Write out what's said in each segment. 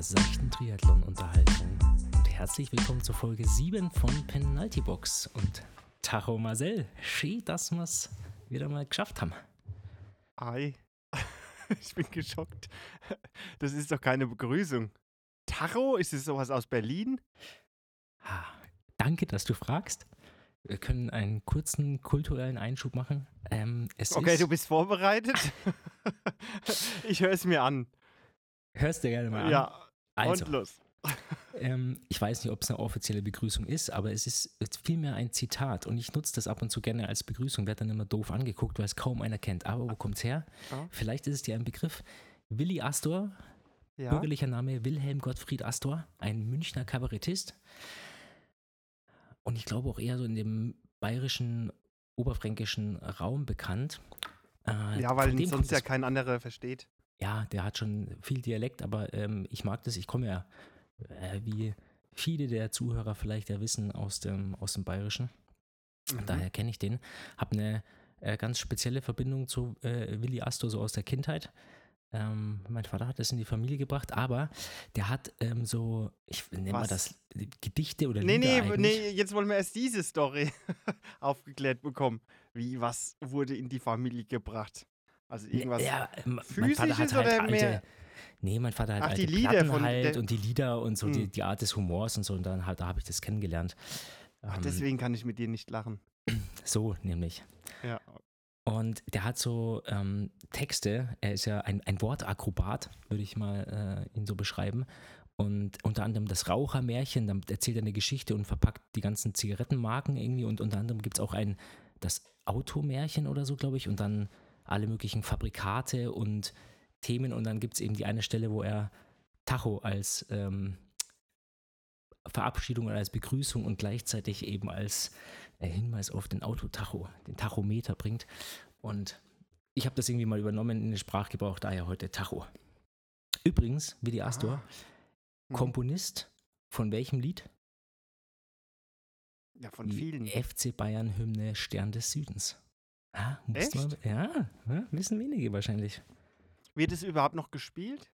der seichten Triathlon-Unterhaltung. Und herzlich willkommen zur Folge 7 von Penalty Box. Und Tacho Marcel, schön, dass wir es wieder mal geschafft haben. Hi. Ich bin geschockt. Das ist doch keine Begrüßung. Tacho, ist es sowas aus Berlin? Ah, danke, dass du fragst. Wir können einen kurzen kulturellen Einschub machen. Ähm, Okay, du bist vorbereitet? Ich höre es mir an. hörst dir gerne mal an. Ja, also, und los. ähm, ich weiß nicht, ob es eine offizielle Begrüßung ist, aber es ist vielmehr ein Zitat und ich nutze das ab und zu gerne als Begrüßung, werde dann immer doof angeguckt, weil es kaum einer kennt. Aber wo kommt's her? Ja. Vielleicht ist es dir ein Begriff. Willi Astor, Ja, bürgerlicher Name Wilhelm Gottfried Astor, ein Münchner Kabarettist. Und ich glaube auch eher so in dem bayerischen, oberfränkischen Raum bekannt. Äh, ja weil sonst ja kein anderer versteht. Ja, der hat schon viel Dialekt, aber ähm, ich mag das. Ich komme ja, äh, wie viele der Zuhörer vielleicht ja wissen, aus dem, aus dem Bayerischen. Mhm. Daher kenne ich den. Habe eine äh, ganz spezielle Verbindung zu äh, Willi Astor, so aus der Kindheit. Ähm, mein Vater hat das in die Familie gebracht, aber der hat ähm, so, ich nenne mal das Gedichte oder Nee, Lieder nee, eigentlich. nee, jetzt wollen wir erst diese Story aufgeklärt bekommen. Wie, was wurde in die Familie gebracht? Also irgendwas. Ja, äh, Vater hat Physisches halt oder alte, mehr- Nee, mein Vater hat Ach, alte die Lieder Platten von halt und die Lieder und so, die, Hm. die Art des Humors und so. Und dann halt, da habe ich das kennengelernt. Ach, Ähm, deswegen kann ich mit dir nicht lachen. So nämlich. Ja. Und der hat so ähm, Texte, er ist ja ein, ein Wortakrobat, würde ich mal äh, ihn so beschreiben. Und unter anderem das Rauchermärchen, dann erzählt er eine Geschichte und verpackt die ganzen Zigarettenmarken irgendwie. Und unter anderem gibt es auch ein, das Automärchen oder so, glaube ich. Und dann alle möglichen Fabrikate und Themen. Und dann gibt es eben die eine Stelle, wo er Tacho als ähm, Verabschiedung oder als Begrüßung und gleichzeitig eben als äh, Hinweis auf den Autotacho, den Tachometer bringt. Und ich habe das irgendwie mal übernommen in den Sprachgebrauch, daher heute Tacho. Übrigens, Willi Astor, Ah. Komponist von welchem Lied? Ja, von Die vielen. FC Bayern Hymne Stern des Südens. Ah, Echt? ja, ja, wissen wenige wahrscheinlich. Wird es überhaupt noch gespielt?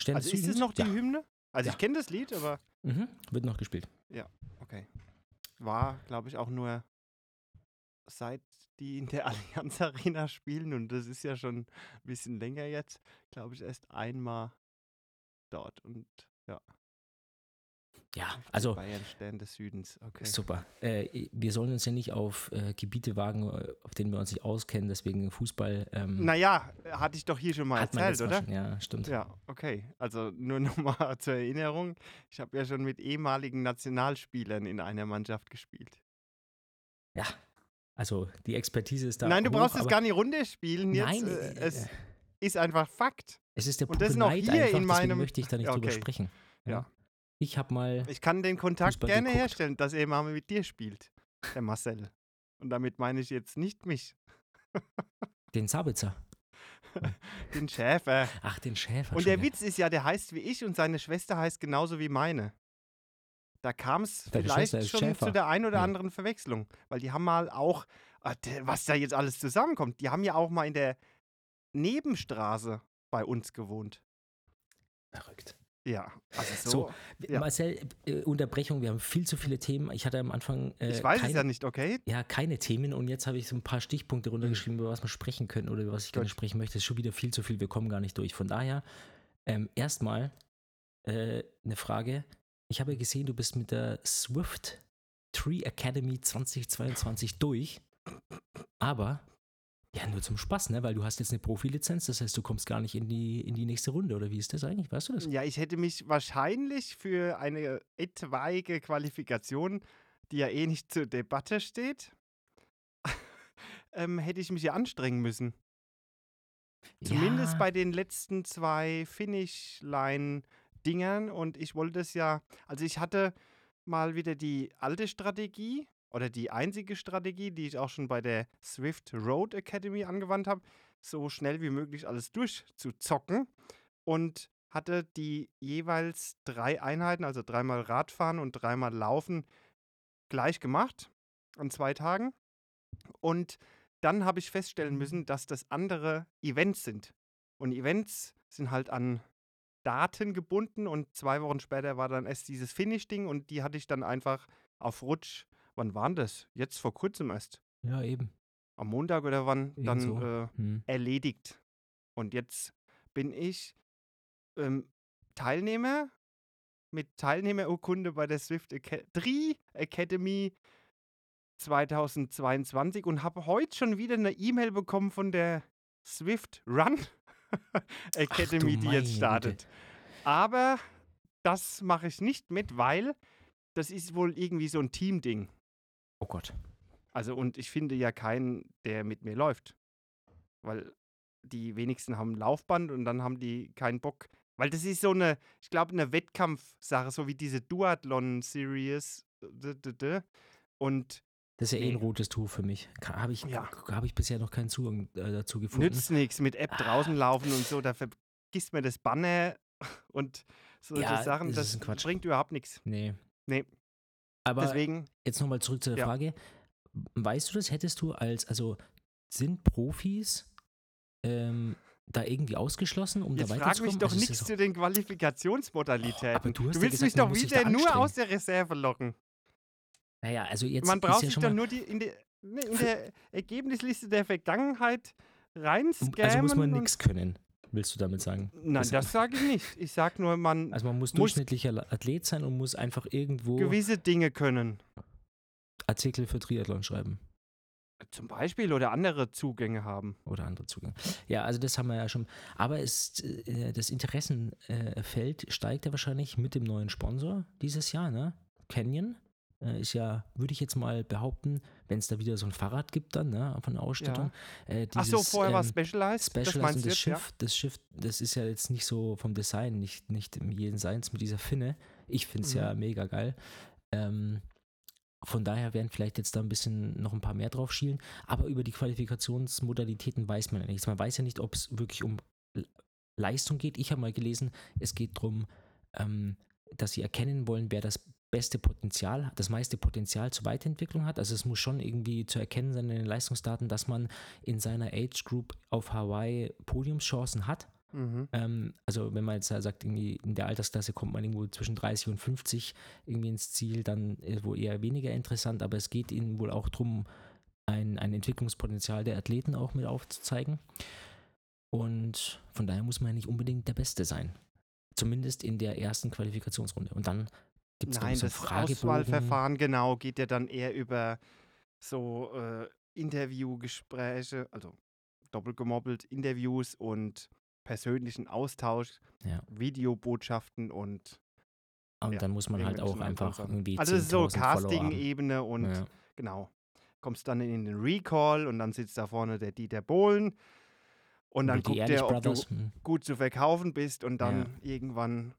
Stern Also ist es noch die ja. Hymne? Also Ja. ich kenne das Lied, aber Mhm, wird noch gespielt. okay. War, glaube ich, auch nur seit die in der Allianz Arena spielen und das ist ja schon ein bisschen länger jetzt, glaube ich, erst einmal dort und ja. Ja, also Bayern Stern des Südens, okay. Super. Äh, wir sollen uns ja nicht auf äh, Gebiete wagen, äh, auf denen wir uns nicht auskennen, deswegen Fußball. Ähm, Naja, hatte ich doch hier schon mal erzählt, oder? mal schon- Ja, stimmt. Ja, okay. Also nur nochmal zur Erinnerung. Ich habe ja schon mit ehemaligen Nationalspielern in einer Mannschaft gespielt. Ja. Also die Expertise ist da. Nein, du hoch, brauchst es gar nicht runterspielen jetzt. Nein, äh, äh, es ist einfach Fakt. Es ist der und das pure noch hier einfach, in meinem- möchte ich da nicht Ja, drüber okay. sprechen. Ja. Ich habe mal. Ich kann den Kontakt gerne geguckt. herstellen, dass er mal mit dir spielt, der Marcel. Und damit meine ich jetzt nicht mich, Den Sabitzer. den Schäfer. Ach, den Schäfer. Und der. Witz ist ja, der heißt wie ich und seine Schwester heißt genauso wie meine. Da kam es vielleicht schon Schäfer. zu der ein oder Ja. anderen Verwechslung. Weil die haben mal auch, ah, was da jetzt alles zusammenkommt, die haben ja auch mal in der Nebenstraße bei uns gewohnt. Verrückt. Ja, also so. So, ja. Marcel, äh, Unterbrechung, wir haben viel zu viele Themen. Ich hatte am Anfang. Äh, ich weiß keine, es ja nicht, okay? ja, keine Themen und jetzt habe ich so ein paar Stichpunkte runtergeschrieben, über was wir sprechen können oder über was ich gerne Gut. sprechen möchte. Es ist schon wieder viel zu viel, wir kommen gar nicht durch. Von daher, ähm, erstmal äh, eine Frage. Ich habe gesehen, du bist mit der Swift Tree Academy 2022 durch, aber ja, nur zum Spaß, ne? Weil du hast jetzt eine Profilizenz, das heißt, du kommst gar nicht in die, in die nächste Runde, oder wie ist das eigentlich? Weißt du das? Ja, ich hätte mich wahrscheinlich für eine etwaige Qualifikation, die ja eh nicht zur Debatte steht, ähm, hätte ich mich ja anstrengen müssen. Zumindest Ja. bei den letzten zwei Finish-Line-Dingern. Und ich wollte es ja, also ich hatte mal wieder die alte Strategie oder die einzige Strategie, die ich auch schon bei der Swift Road Academy angewandt habe, so schnell wie möglich alles durchzuzocken. Und hatte die jeweils drei Einheiten, also dreimal Radfahren und dreimal Laufen, gleich gemacht an zwei Tagen. Und dann habe ich feststellen müssen, dass das andere Events sind. Und Events sind halt an Daten gebunden und zwei Wochen später war dann erst dieses Finish-Ding und die hatte ich dann einfach auf Rutsch. Wann waren das? Jetzt vor kurzem erst. Ja, eben. Am Montag oder wann Irgend dann so. äh, Hm. erledigt. Und jetzt bin ich ähm, Teilnehmer mit Teilnehmerurkunde bei der Swift Aca 3 Academy 2022 und habe heute schon wieder eine E-Mail bekommen von der Swift Run Academy, die meine jetzt startet. Aber das mache ich nicht mit, weil das ist wohl irgendwie so ein Team-Ding. Oh Gott. Also, und ich finde ja keinen, der mit mir läuft. Weil die wenigsten haben ein Laufband und dann haben die keinen Bock. Weil das ist so eine, ich glaube, eine Wettkampfsache, so wie diese Duathlon-Series. Und Das ist ja eh ein Nee. rotes Tuch für mich. Habe ich, Ja. hab ich bisher noch keinen Zugang äh, dazu gefunden. nützt nichts mit App draußen laufen und so, da vergisst man das Banner und solche Ja, Sachen. das Das, bringt überhaupt nichts. Nee. Nee. Aber Deswegen, jetzt nochmal zurück zur Ja. Frage. Weißt du das, hättest du als, also sind Profis ähm, da irgendwie ausgeschlossen, um jetzt da frag mich weiterzukommen? doch Also nichts ist zu den Qualifikationsmodalitäten. aber du du ja willst gesagt, mich doch wieder nur aus der Reserve locken. Naja, also jetzt Man braucht ja sich doch nur die, in, die, ne, in der Ergebnisliste der Vergangenheit reinscammen. also muss man nichts können, willst du damit sagen? Nein, Das- das sage ich nicht. Ich sage nur, man Also man muss muss- durchschnittlicher Athlet sein und muss einfach irgendwo gewisse Dinge können. Artikel für Triathlon schreiben Zum Beispiel oder andere Zugänge haben. oder andere Zugänge. Ja, also das haben wir ja schon. Aber es, äh, das Interessenfeld steigt ja wahrscheinlich mit dem neuen Sponsor dieses Jahr, ne? Canyon. Äh, ist ja, würde ich jetzt mal behaupten, wenn es da wieder so ein Fahrrad gibt dann, ne, von der Ausstattung. Äh, Ach so, dieses, vorher war ähm, Specialized. das Specialized meinst und das jetzt, ja? Schiff, das Schiff, das ist ja jetzt nicht so vom Design, nicht, nicht im jeden Seins mit dieser Finne. Ich finde es Mhm. ja mega geil. Ähm, von daher werden vielleicht jetzt da ein bisschen noch ein paar mehr drauf schielen. Aber über die Qualifikationsmodalitäten weiß man ja nichts. Man weiß ja nicht, ob es wirklich um Leistung geht. Ich habe mal gelesen, es geht darum, ähm, dass sie erkennen wollen, wer das beste Potenzial, das meiste Potenzial zur Weiterentwicklung hat. Also es muss schon irgendwie zu erkennen sein in den Leistungsdaten, dass man in seiner Age Group auf Hawaii Podiumschancen hat. Mhm. Ähm, also wenn man jetzt da sagt, irgendwie in der Altersklasse kommt man irgendwo zwischen 30 und 50 irgendwie ins Ziel, dann ist wohl eher weniger interessant, aber es geht ihnen wohl auch darum, ein, ein Entwicklungspotenzial der Athleten auch mit aufzuzeigen. Und von daher muss man ja nicht unbedingt der Beste sein. Zumindest in der ersten Qualifikationsrunde. Und dann gibt es Nein, so ein das. Auswahlverfahren, genau, geht ja dann eher über so äh, Interviewgespräche, also doppelt gemoppelt, Interviews und persönlichen Austausch, Ja. Videobotschaften und Und ja, dann muss man halt auch einfach irgendwie Also ist so 10.000 Follower haben. Casting-Ebene und Ja. genau. Kommst dann in den Recall und dann sitzt da vorne der Dieter Bohlen und dann guckt der, ob du Brothers. hm. gut zu verkaufen bist und dann Ja. irgendwann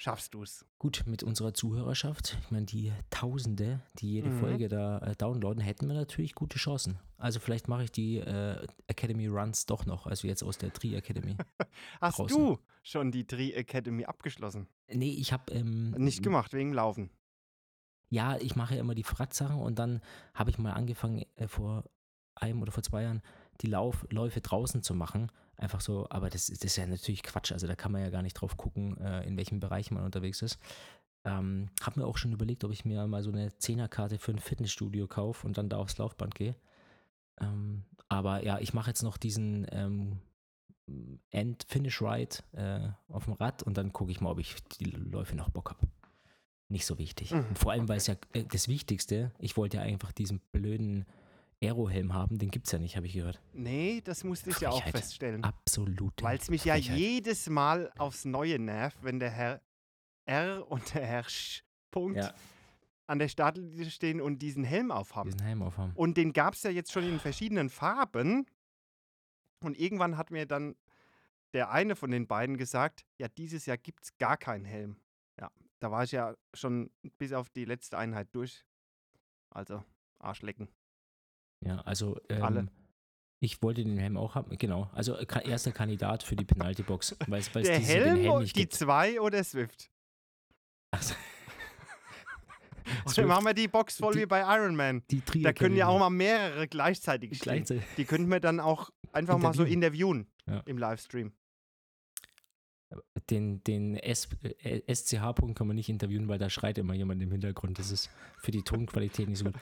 schaffst du es. Gut, mit unserer Zuhörerschaft, ich meine, die Tausende, die jede Mhm. Folge da äh, downloaden, hätten wir natürlich gute Chancen. Also vielleicht mache ich die äh, Academy Runs doch noch, also jetzt aus der Tri Academy. Hast draußen. du schon die Tri Academy abgeschlossen? nee, ich habe ähm, Nicht gemacht, wegen Laufen. Ja, ich mache ja immer die Frat-Sachen und dann habe ich mal angefangen, äh, vor einem oder vor zwei Jahren die Lauf Läufe draußen zu machen. Einfach so, aber das, ist- das ist ja natürlich Quatsch. Also da kann man ja gar nicht drauf gucken, äh, in welchem Bereich man unterwegs ist. Ähm, habe mir auch schon überlegt, ob ich mir mal so eine Zehnerkarte für ein Fitnessstudio kaufe und dann da aufs Laufband gehe. Ähm, aber ja, ich mache jetzt noch diesen ähm, End-Finish-Ride äh, auf dem Rad und dann gucke ich mal, ob ich die Läufe noch Bock habe. Nicht so wichtig. Mhm, vor allem, weil es ja äh, das Wichtigste, ich wollte ja einfach diesen blöden Aerohelm haben, den gibt es ja nicht, habe ich gehört. Nee, das musste ich ja auch Frechheit. feststellen. Absolut. Weil es mich ja Frechheit. jedes Mal aufs Neue nervt, wenn der Herr R und der Herr Sch Punkt Ja. an der Startlinie stehen und diesen Helm aufhaben. diesen Helm aufhaben. Und den gab es ja jetzt schon in verschiedenen Farben. Und irgendwann hat mir dann der eine von den beiden gesagt, ja, dieses Jahr gibt es gar keinen Helm. Ja, da war ich ja schon bis auf die letzte Einheit durch. Also, Arschlecken. Ja, also ähm, Alle. ich wollte den Helm auch haben. Genau. Also äh, erster Kandidat für die Penalty-Box, weil es Der Helm, den Helm und nicht die gibt. zwei oder Swift? Also, Swift. dann machen wir die Box voll Die- wie bei Iron Man. die Tri Da können ja auch mal mehrere gleichzeitig stehen. Gleichzeitig. Die könnten wir dann auch einfach mal so Interviewen. interviewen Ja. im Livestream. Den, den S, äh, SCH-Punkt kann man nicht interviewen, weil da schreit immer jemand im Hintergrund. Das ist für die Tonqualität nicht so gut.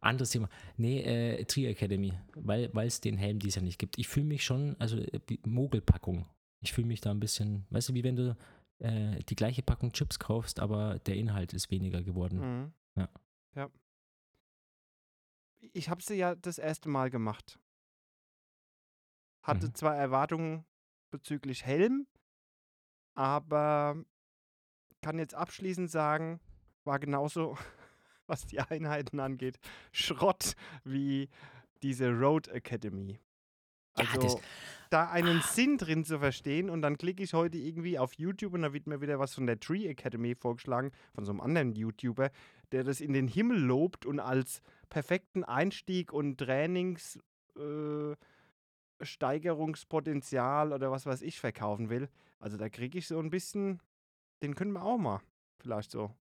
Anderes Thema. Nee, äh, Tree Academy, weil es den Helm dieses Jahr nicht gibt. Ich fühle mich schon, also äh, Mogelpackung. Ich fühle mich da ein bisschen, weißt du, wie wenn du äh, die gleiche Packung Chips kaufst, aber der Inhalt ist weniger geworden. Mhm. Ja. Ja. Ich habe sie ja das erste Mal gemacht. Hatte Mhm. zwar Erwartungen bezüglich Helm, aber kann jetzt abschließend sagen, war genauso, was die Einheiten angeht, Schrott wie diese Road Academy. Ja, Also da einen Sinn drin zu verstehen und dann klicke ich heute irgendwie auf YouTube und da wird mir wieder was von der Tree Academy vorgeschlagen, von so einem anderen YouTuber, der das in den Himmel lobt und als perfekten Einstieg und Trainings äh, Steigerungspotenzial oder was weiß ich verkaufen will. Also da kriege ich so ein bisschen, den können wir auch mal vielleicht so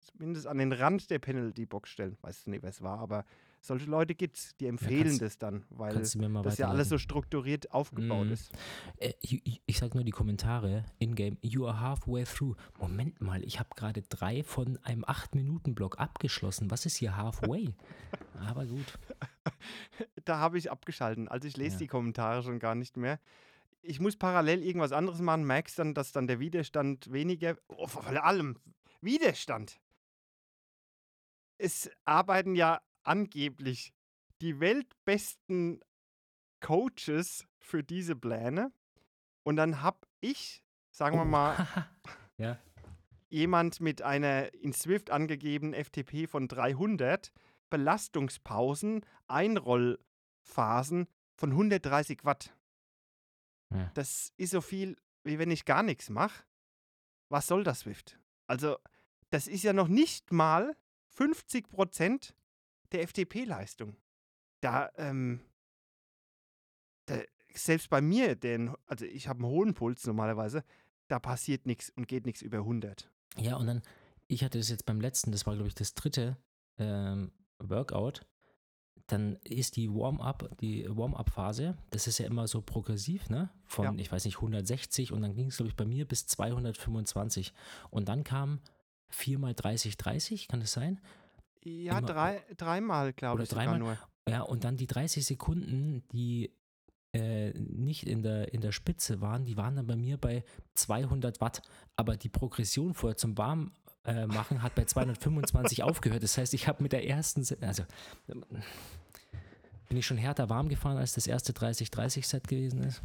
zumindest an den Rand der Penalty-Box stellen. Weiß nicht, wer es war, aber solche Leute gibt es, die empfehlen kannst- das dann, weil das ja alles so strukturiert aufgebaut Mhm. ist. Äh, ich, ich- ich sag nur die Kommentare in-game. You are halfway through. Moment mal, ich habe gerade drei von einem 8-Minuten-Block abgeschlossen. Was ist hier halfway? Aber gut. Da habe ich abgeschalten. Also ich lese Ja. die Kommentare schon gar nicht mehr. Ich muss parallel irgendwas anderes machen, merkst dann, dass dann der Widerstand weniger, oh, vor allem Widerstand. Es arbeiten ja angeblich die weltbesten Coaches für diese Pläne. Und dann habe ich, sagen wir Oh. mal, ja. jemand mit einer in Swift angegebenen FTP von 300, Belastungspausen, Einrollphasen von 130 Watt. Ja. Das ist so viel, wie wenn ich gar nichts mache. Was soll das Swift? Also, das ist ja noch nicht mal 50% der FTP-Leistung. Da, ähm, da, selbst bei mir, den, also ich habe einen hohen Puls normalerweise, da passiert nichts und geht nichts über 100. Ja, und dann, ich hatte das jetzt beim letzten, das war, glaube ich, das dritte ähm, Workout. Dann ist die Warm-up, die Warm-up-Phase, das ist ja immer so progressiv, ne? Von, Ja. ich weiß nicht, 160 und dann ging es, glaube ich, bei mir bis 225. Und dann kam 4 mal 30, 30, kann das sein? Ja, Immer- drei, dreimal, glaube ich, dreimal? nur. Ja, und dann die 30 Sekunden, die äh, nicht in der, in der Spitze waren, die waren dann bei mir bei 200 Watt. Aber die Progression vorher zum Warm äh, machen hat bei 225 aufgehört. Das heißt, ich habe mit der ersten, Se- also bin ich schon härter warm gefahren, als das erste 30-30-Set gewesen ist.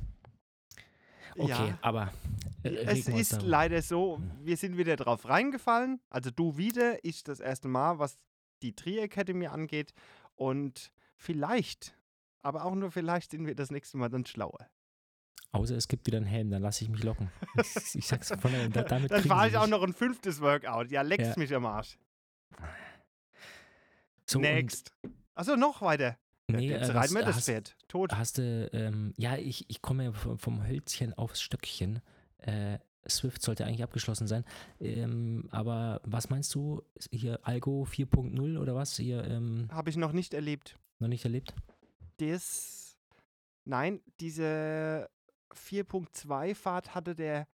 Okay, Ja. aber äh, Es ist leider so, wir sind wieder drauf reingefallen. Also du wieder, ich das erste Mal, was die Tri Academy angeht. Und vielleicht, aber auch nur vielleicht sind wir das nächste Mal dann schlauer. Außer es gibt wieder einen Helm, dann lasse ich mich locken. Ich, ich sag's von der, da, damit dann sie ich auch noch ein fünftes Workout. Ja, leckst Ja. mich am Arsch. So, Next. Achso, noch weiter. Nee, Jetzt äh, reiten wir was- das Pferd. Tot. Hast du, ähm, ja, ich, ich komme ja vom, vom Hölzchen aufs Stöckchen. Äh, Swift sollte eigentlich abgeschlossen sein. Ähm, aber was meinst du? Hier Algo 4.0 oder was? Hier ähm, Habe ich noch nicht erlebt. noch nicht erlebt? Das. Nein, diese 4.2-Fahrt hatte der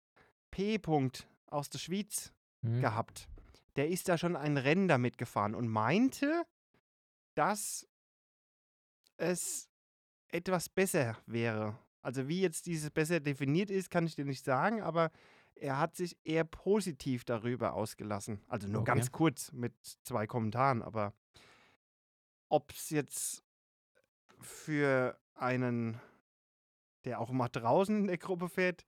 P-Punkt aus der Schweiz Hm? gehabt. Der ist da schon ein Rennen damit gefahren und meinte, dass es etwas besser wäre. Also wie jetzt dieses besser definiert ist, kann ich dir nicht sagen, aber er hat sich eher positiv darüber ausgelassen. Also nur Okay. ganz kurz mit zwei Kommentaren, aber ob es jetzt für einen, der auch mal draußen in der Gruppe fährt,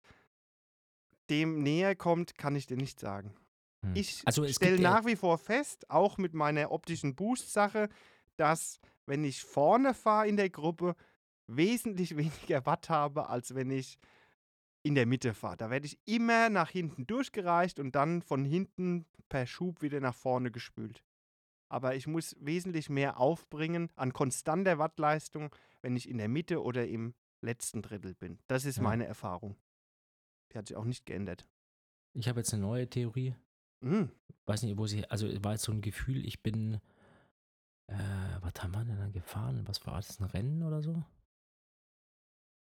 dem näher kommt, kann ich dir nicht sagen. Hm. Ich also stelle nach wie vor fest, auch mit meiner optischen Boost-Sache, dass wenn ich vorne fahre in der Gruppe, wesentlich weniger Watt habe, als wenn ich in der Mitte fahre. Da werde ich immer nach hinten durchgereicht und dann von hinten per Schub wieder nach vorne gespült. Aber ich muss wesentlich mehr aufbringen an konstanter Wattleistung, wenn ich in der Mitte oder im letzten Drittel bin. Das ist Ja. meine Erfahrung. Die hat sich auch nicht geändert. ich habe jetzt eine neue Theorie. Mhm. Weiß nicht, wo sie, also war jetzt so ein Gefühl, ich bin, äh, was haben wir denn dann gefahren? Was war das, ein Rennen oder so?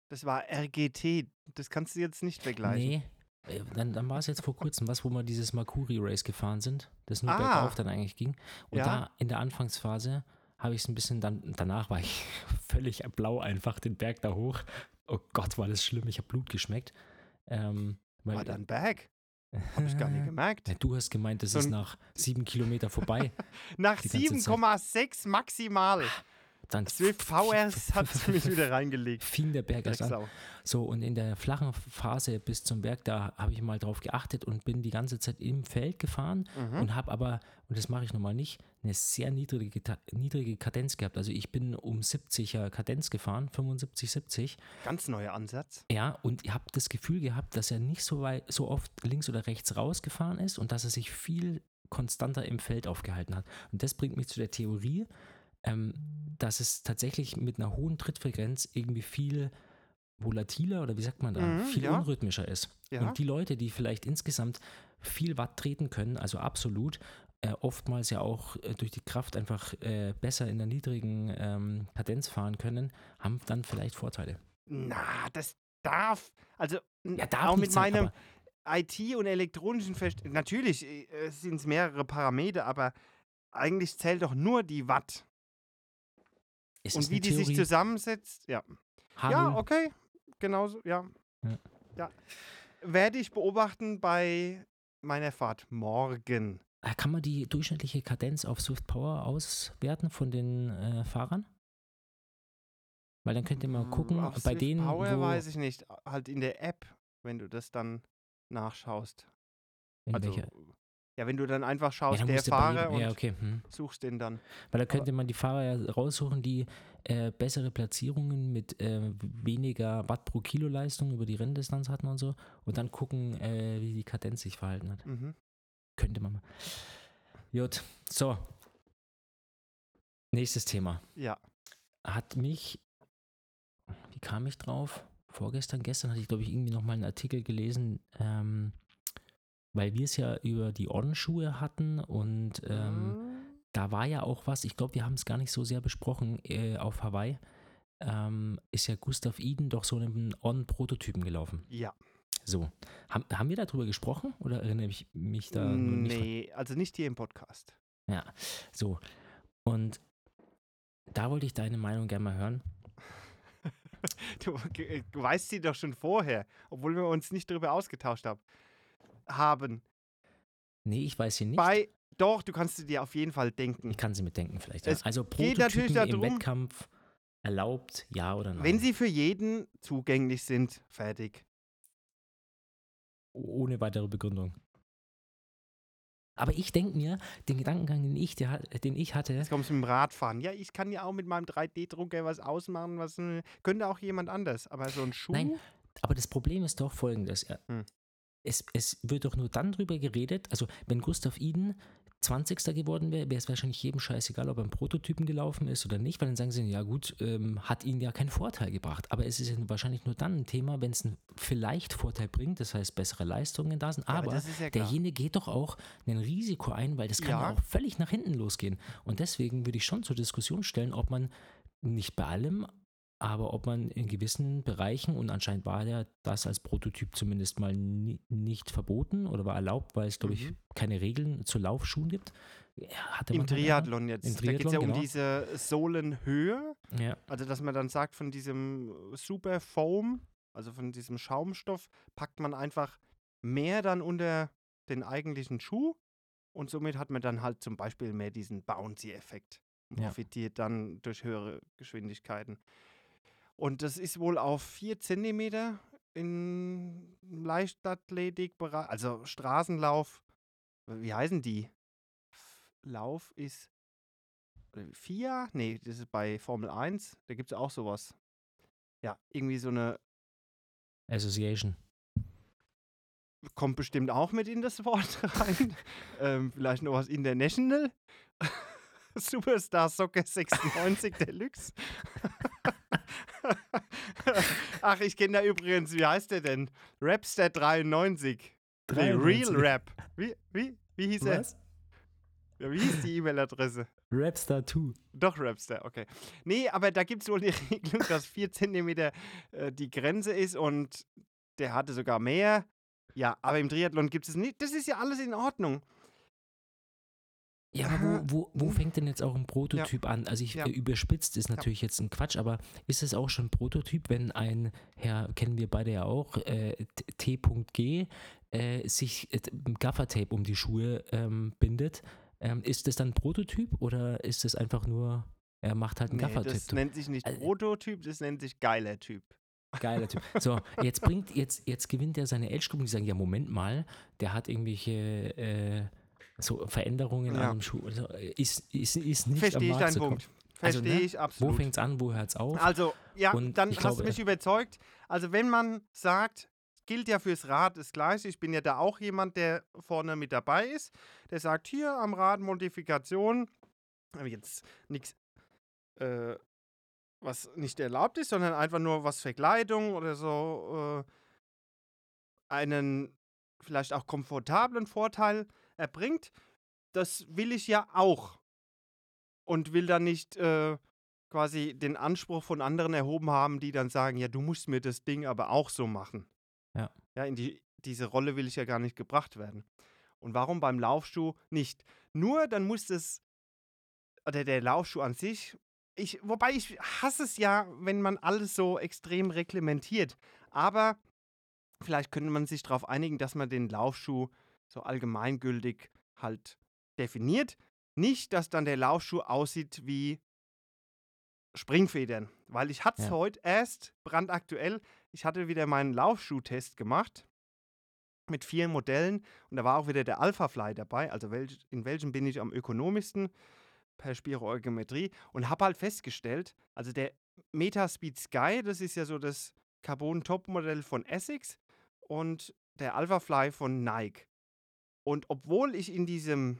Das war RGT. Das kannst du jetzt nicht vergleichen. Nee, Äh, Dann, dann war es jetzt vor kurzem was, wo wir dieses Mercury Race gefahren sind, das nur Ah. bergauf dann eigentlich ging. Und Ja. da in der Anfangsphase habe ich es ein bisschen, dann, danach war ich völlig blau einfach den Berg da hoch. Oh Gott, war das schlimm, ich habe Blut geschmeckt. Ähm, War da ein Bag? Habe ich gar nicht gemerkt. Du hast gemeint, das So ist nach sieben Kilometer vorbei. Nach die ganze Zeit. 7,6 maximal. Dann Swift Powers hat mich wieder reingelegt. fing der Berg erst an. Drecksau. So, und in der flachen Phase bis zum Berg, da habe ich mal drauf geachtet und bin die ganze Zeit im Feld gefahren Mhm. und habe aber, und das mache ich normal nicht, eine sehr niedrige, niedrige Kadenz gehabt. Also ich bin um 70er Kadenz gefahren, 75, 70. Ganz neuer Ansatz. Ja, und ich habe das Gefühl gehabt, dass er nicht so weit, so oft links oder rechts rausgefahren ist und dass er sich viel konstanter im Feld aufgehalten hat. Und das bringt mich zu der Theorie, ähm, dass es tatsächlich mit einer hohen Trittfrequenz irgendwie viel volatiler oder wie sagt man da, Mhm, viel ja. unrhythmischer ist. Ja. Und die Leute, die vielleicht insgesamt viel Watt treten können, also absolut, äh, oftmals ja auch äh, durch die Kraft einfach äh, besser in der niedrigen ähm, Kadenz fahren können, haben dann vielleicht Vorteile. Na, das darf. Also, Ja, darf auch mit sein, meinem IT- und elektronischen Verständnis. Natürlich äh, sind es mehrere Parameter, aber eigentlich zählt doch nur die Watt. Es und wie die sich Theorie. zusammensetzt. Ja. H0. Ja, okay. Genauso, ja. Ja. ja. Werde ich beobachten bei meiner Fahrt morgen. Äh, Kann man die durchschnittliche Kadenz auf Swift Power auswerten von den äh, Fahrern? Weil dann könnt ihr mal gucken, Auf bei Swift denen, Power wo, weiß ich nicht. Halt in der App, wenn du das dann nachschaust. in Also, welcher, ja, wenn du dann einfach ja, schaust, dann der bei Fahrer und ja, okay. Hm. suchst den dann. Weil da könnte man die Fahrer ja raussuchen, die äh, bessere Platzierungen mit äh, weniger Watt pro Kilo Leistung über die Renndistanz hatten und so. Und dann gucken, äh, wie die Kadenz sich verhalten hat. Mhm. Könnte man mal. Gut, so. Nächstes Thema. Ja. Hat mich, wie kam ich drauf? Vorgestern, gestern hatte ich, glaube ich, irgendwie nochmal einen Artikel gelesen, ähm, weil wir es ja über die On-Schuhe hatten und ähm, Mhm. da war ja auch was, ich glaube, wir haben es gar nicht so sehr besprochen äh, auf Hawaii, ähm, ist ja Gustav Iden doch so einen On-Prototypen gelaufen. Ja. So, haben, haben wir darüber gesprochen oder erinnere ich mich da nur nicht nee, also nicht hier im Podcast. Ja, so. Und da wollte ich deine Meinung gerne mal hören. Du ge- du weißt sie doch schon vorher, obwohl wir uns nicht darüber ausgetauscht haben. Haben. Nee, ich weiß sie nicht. Bei, doch, du kannst sie dir auf jeden Fall denken. ich kann sie mitdenken vielleicht. Es Ja. Also Prototypen im darum- Wettkampf erlaubt, ja oder nein? Wenn sie für jeden zugänglich sind, fertig. ohne weitere Begründung. Aber ich denke mir, den Gedankengang, den ich, der, den ich hatte, Jetzt kommst du mit dem Radfahren. Ja, ich kann ja auch mit meinem 3D-Drucker was ausmachen, was äh, könnte auch jemand anders. Aber so ein Schuh. Nein. Aber das Problem ist doch folgendes. Hm. Es, es wird doch nur dann drüber geredet, also wenn Gustav Iden 20. geworden wäre, wäre es wahrscheinlich jedem scheißegal, ob er einen Prototypen gelaufen ist oder nicht, weil dann sagen sie, ja gut, ähm, hat ihnen ja keinen Vorteil gebracht. Aber es ist ja wahrscheinlich nur dann ein Thema, wenn es einen vielleicht Vorteil bringt, das heißt bessere Leistungen da sind, Ja, aber das ist ja derjenige geht doch auch ein Risiko ein, weil das kann ja. Ja. auch völlig nach hinten losgehen. Und deswegen würde ich schon zur Diskussion stellen, ob man nicht bei allem, aber ob man in gewissen Bereichen, und anscheinend war ja das als Prototyp zumindest mal ni nicht verboten oder war erlaubt, weil es, glaube ich, Mhm. keine Regeln zu Laufschuhen gibt. Ja, hatte Im Triathlon jetzt. Im da geht es Triathlon, ja um genau. diese Sohlenhöhe. Ja, Also, dass man dann sagt, von diesem Super Foam, also von diesem Schaumstoff, packt man einfach mehr dann unter den eigentlichen Schuh und somit hat man dann halt zum Beispiel mehr diesen Bouncy-Effekt und Ja. profitiert dann durch höhere Geschwindigkeiten. Und das ist wohl auf 4 cm in Leichtathletikbereich, also Straßenlauf, wie heißen die? Lauf ist FIA? Nee, das ist bei Formel 1. Da gibt es auch sowas. Ja, irgendwie so eine, Association. kommt bestimmt auch mit in das Wort rein. ähm, vielleicht noch was International. Superstar Soccer 96 Deluxe. Ach, ich kenne da übrigens, wie heißt der denn? Rapster 93. Nee, Real 93. Rap. Wie, wie, wie hieß er? Was? Ja, wie hieß die E-Mail-Adresse? Rapstar 2. Doch, Rapster, okay. Nee, aber da gibt es wohl die Regelung, dass 4 cm äh, die Grenze ist und der hatte sogar mehr. Ja, aber im Triathlon gibt es nicht. Das ist ja alles in Ordnung. Ja, aber wo, wo, wo fängt denn jetzt auch ein Prototyp an? Also ich Ja. äh, überspitzt ist natürlich jetzt ein Quatsch, aber ist es auch schon Prototyp, wenn ein Herr, kennen wir beide ja auch, äh, T.G, äh, sich äh, Gaffertape um die Schuhe ähm, bindet? Ähm, ist das dann ein Prototyp oder ist es einfach nur, er macht halt einen Nee, Gaffertape? das nennt sich nicht Also- Prototyp, das nennt sich geiler Typ. Geiler Typ. So, jetzt bringt, jetzt, jetzt gewinnt er seine Age-Gruppe und die sagen, ja, Moment mal, der hat irgendwelche äh, so Veränderungen Ja. an dem Schuh. Also, äh, ist, ist, ist nicht Verstehe ich deinen Punkt. kaufen. Verstehe Also, ne, ich Wo absolut. fängt es an, wo hört es auf? Also, ja, Und dann ich hast glaube, du mich überzeugt. Also, wenn man sagt, gilt ja fürs Rad das Gleiche. Ich bin ja da auch jemand, der vorne mit dabei ist. Der sagt, hier am Rad Modifikation, aber jetzt nichts, äh, was nicht erlaubt ist, sondern einfach nur was Verkleidung oder so äh, einen vielleicht auch komfortablen Vorteil erbringt. Das will ich ja auch. Und will dann nicht äh, quasi den Anspruch von anderen erhoben haben, die dann sagen, ja, du musst mir das Ding aber auch so machen. Ja. Ja, in die, diese Rolle will ich ja gar nicht gebracht werden. Und warum beim Laufschuh nicht? Nur dann muss es, oder der Laufschuh an sich, ich, wobei ich hasse es ja, wenn man alles so extrem reglementiert. Aber vielleicht könnte man sich darauf einigen, dass man den Laufschuh so allgemeingültig halt definiert. Nicht, dass dann der Laufschuh aussieht wie Springfedern. Weil ich hatte es Ja. heute erst brandaktuell. Ich hatte wieder meinen Laufschuhtest gemacht mit vier Modellen und da war auch wieder der Alphafly dabei. Also welch, in welchem bin ich am ökonomischsten per Spiroergometrie und habe halt festgestellt, also der Metaspeed Sky, das ist ja so das Carbon-Top-Modell von Essex und der Alphafly von Nike. Und obwohl ich in diesem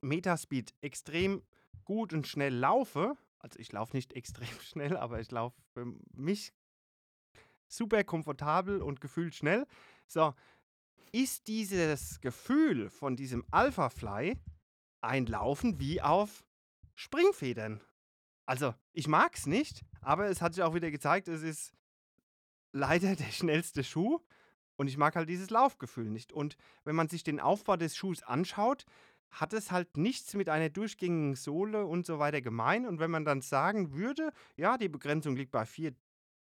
Metaspeed extrem gut und schnell laufe, also ich laufe nicht extrem schnell, aber ich laufe für mich super komfortabel und gefühlt schnell. So, ist dieses Gefühl von diesem Alphafly ein Laufen wie auf Springfedern. Also, ich mag es nicht, aber es hat sich auch wieder gezeigt, es ist leider der schnellste Schuh und ich mag halt dieses Laufgefühl nicht. Und wenn man sich den Aufbau des Schuhs anschaut, hat es halt nichts mit einer durchgängigen Sohle und so weiter gemein. Und wenn man dann sagen würde, ja, die Begrenzung liegt bei 4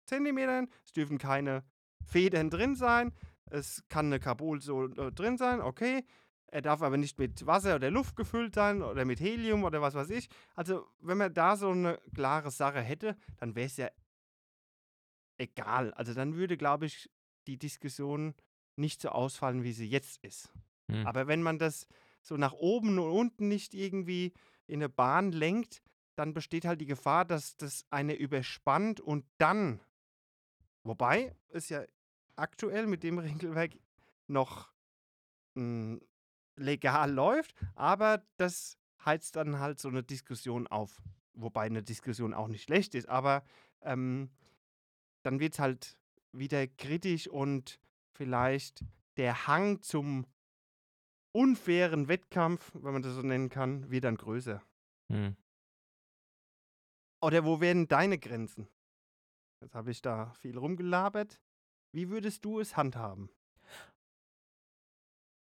cm, es dürfen keine Federn drin sein, es kann eine Carbonsohle drin sein, okay. Er darf aber nicht mit Wasser oder Luft gefüllt sein oder mit Helium oder was weiß ich. Also, wenn man da so eine klare Sache hätte, dann wäre es ja egal. Also, dann würde, glaube ich, die Diskussion nicht so ausfallen, wie sie jetzt ist. Hm. Aber wenn man das so nach oben und unten nicht irgendwie in eine Bahn lenkt, dann besteht halt die Gefahr, dass das eine überspannt und dann, wobei es ja aktuell mit dem Regelwerk noch mh, legal läuft, aber das heizt dann halt so eine Diskussion auf. Wobei eine Diskussion auch nicht schlecht ist, aber ähm, dann wird es halt wieder kritisch und vielleicht der Hang zum unfairen Wettkampf, wenn man das so nennen kann, wird dann größer. Hm. Oder wo wären deine Grenzen? Jetzt habe ich da viel rumgelabert. Wie würdest du es handhaben?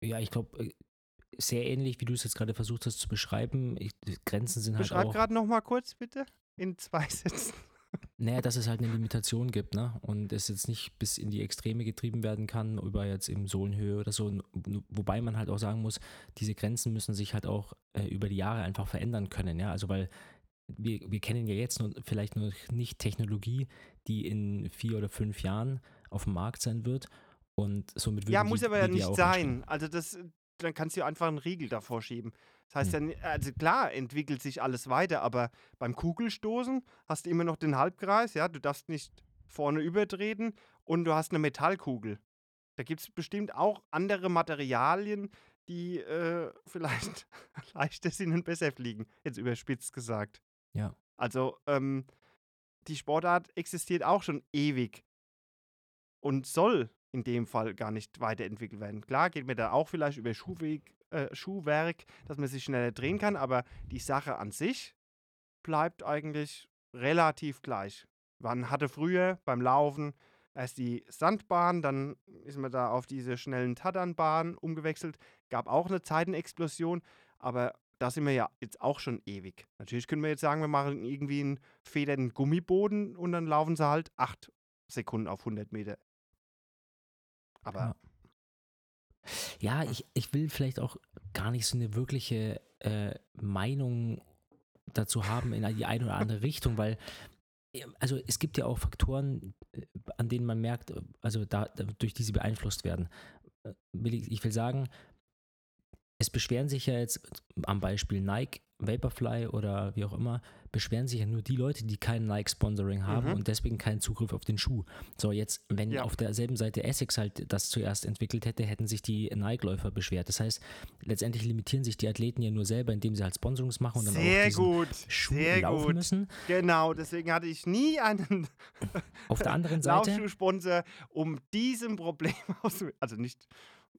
Ja, ich glaube, sehr ähnlich, wie du es jetzt gerade versucht hast zu beschreiben. Ich, Grenzen sind halt Beschreib auch. gerade noch mal kurz bitte in zwei Sätzen. Naja, dass es halt eine Limitation gibt, ne? Und es jetzt nicht bis in die Extreme getrieben werden kann, über jetzt eben Sohlenhöhe oder so. Wobei man halt auch sagen muss, diese Grenzen müssen sich halt auch äh, über die Jahre einfach verändern können, ja. Also weil wir, wir kennen ja jetzt nur, vielleicht noch nicht Technologie, die in vier oder fünf Jahren auf dem Markt sein wird. Und somit Ja, die, muss aber ja die nicht sein. Also das, dann kannst du einfach einen Riegel davor schieben. Das heißt Hm. ja, also klar entwickelt sich alles weiter, aber beim Kugelstoßen hast du immer noch den Halbkreis, ja, du darfst nicht vorne übertreten und du hast eine Metallkugel. Da gibt es bestimmt auch andere Materialien, die äh, vielleicht leichter sind und besser fliegen, jetzt überspitzt gesagt. Ja. Also ähm, die Sportart existiert auch schon ewig und soll in dem Fall gar nicht weiterentwickelt werden. Klar geht mir da auch vielleicht über Schuhweg, äh, Schuhwerk, dass man sich schneller drehen kann, aber die Sache an sich bleibt eigentlich relativ gleich. Man hatte früher beim Laufen erst die Sandbahn, dann ist man da auf diese schnellen Taddernbahn umgewechselt. Gab auch eine Zeitenexplosion, aber da sind wir ja jetzt auch schon ewig. Natürlich können wir jetzt sagen, wir machen irgendwie einen federnden Gummiboden und dann laufen sie halt acht Sekunden auf 100 Meter. Aber ja, ich, ich will vielleicht auch gar nicht so eine wirkliche äh, Meinung dazu haben in die eine oder andere Richtung, weil äh, also es gibt ja auch Faktoren, äh, an denen man merkt, äh, also da, durch die sie beeinflusst werden. Ich will sagen, es beschweren sich ja jetzt am Beispiel Nike, Vaporfly oder wie auch immer, beschweren sich ja nur die Leute, die kein Nike-Sponsoring haben mhm. und deswegen keinen Zugriff auf den Schuh. So, jetzt, wenn ja. auf derselben Seite Essex halt das zuerst entwickelt hätte, hätten sich die Nike-Läufer beschwert. Das heißt, letztendlich limitieren sich die Athleten ja nur selber, indem sie halt Sponsorings machen und dann Sehr auch gut. Schuh Sehr laufen gut. müssen. Genau, deswegen hatte ich nie einen auf der anderen Seite Laufschuhsponsor, um diesem Problem aus, also nicht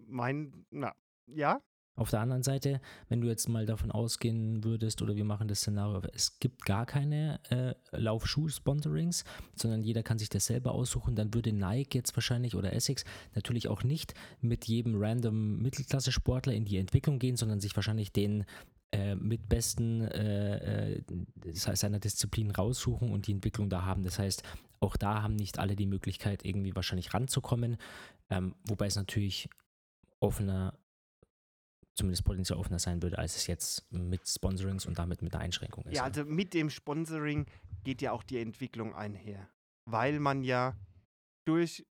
mein, na, ja, auf der anderen Seite, wenn du jetzt mal davon ausgehen würdest, oder wir machen das Szenario, es gibt gar keine äh, Laufschuh-Sponsorings, sondern jeder kann sich das selber aussuchen, dann würde Nike jetzt wahrscheinlich oder Essex natürlich auch nicht mit jedem random Mittelklasse-Sportler in die Entwicklung gehen, sondern sich wahrscheinlich den äh, mit besten äh, äh das seiner Disziplin raussuchen und die Entwicklung da haben. Das heißt, auch da haben nicht alle die Möglichkeit, irgendwie wahrscheinlich ranzukommen, ähm, wobei es natürlich offener zumindest potenziell offener sein würde, als es jetzt mit Sponsorings und damit mit der Einschränkung ist. Ja, also mit dem Sponsoring geht ja auch die Entwicklung einher, weil man ja durch,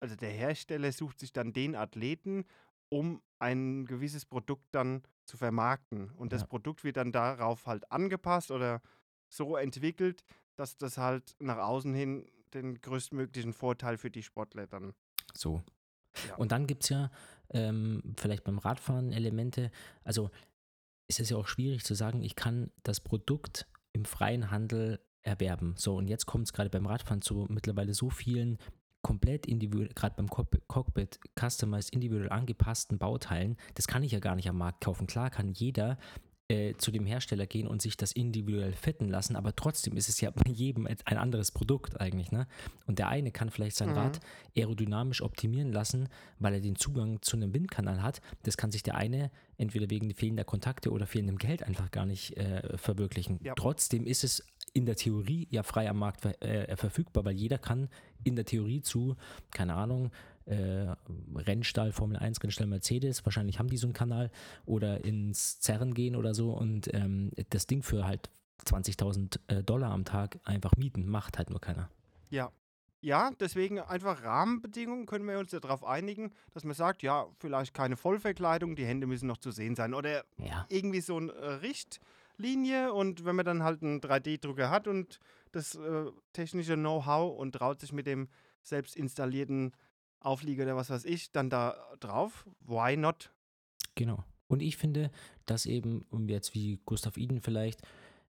also der Hersteller sucht sich dann den Athleten, um ein gewisses Produkt dann zu vermarkten. Und das ja. Produkt wird dann darauf halt angepasst oder so entwickelt, dass das halt nach außen hin den größtmöglichen Vorteil für die Sportler dann. So. Ja. Und dann gibt es ja ähm, vielleicht beim Radfahren Elemente. Also es ist ja auch schwierig zu sagen, ich kann das Produkt im freien Handel erwerben. So, und jetzt kommt es gerade beim Radfahren zu mittlerweile so vielen komplett individuell, gerade beim Cockpit, customized, individuell angepassten Bauteilen, das kann ich ja gar nicht am Markt kaufen. Klar kann jeder äh, zu dem Hersteller gehen und sich das individuell fitten lassen, aber trotzdem ist es ja bei jedem ein anderes Produkt eigentlich. Ne? Und der eine kann vielleicht sein mhm. Rad aerodynamisch optimieren lassen, weil er den Zugang zu einem Windkanal hat. Das kann sich der eine entweder wegen fehlender Kontakte oder fehlendem Geld einfach gar nicht äh, verwirklichen. Ja. Trotzdem ist es in der Theorie ja frei am Markt äh, verfügbar, weil jeder kann in der Theorie zu, keine Ahnung, äh, Rennstall, Formel 1, Rennstall Mercedes, wahrscheinlich haben die so einen Kanal, oder ins Zerren gehen oder so und ähm, das Ding für halt 20.000 äh, Dollar am Tag einfach mieten, macht halt nur keiner. Ja. Ja, deswegen einfach Rahmenbedingungen können wir uns ja darauf einigen, dass man sagt, ja, vielleicht keine Vollverkleidung, die Hände müssen noch zu sehen sein oder ja. irgendwie so eine äh, Richtlinie und wenn man dann halt einen 3D-Drucker hat und das äh, technische Know-how und traut sich mit dem selbst installierten Auflieger oder was weiß ich, dann da drauf. Why not? Genau. Und ich finde, dass eben, jetzt wie Gustav Iden vielleicht,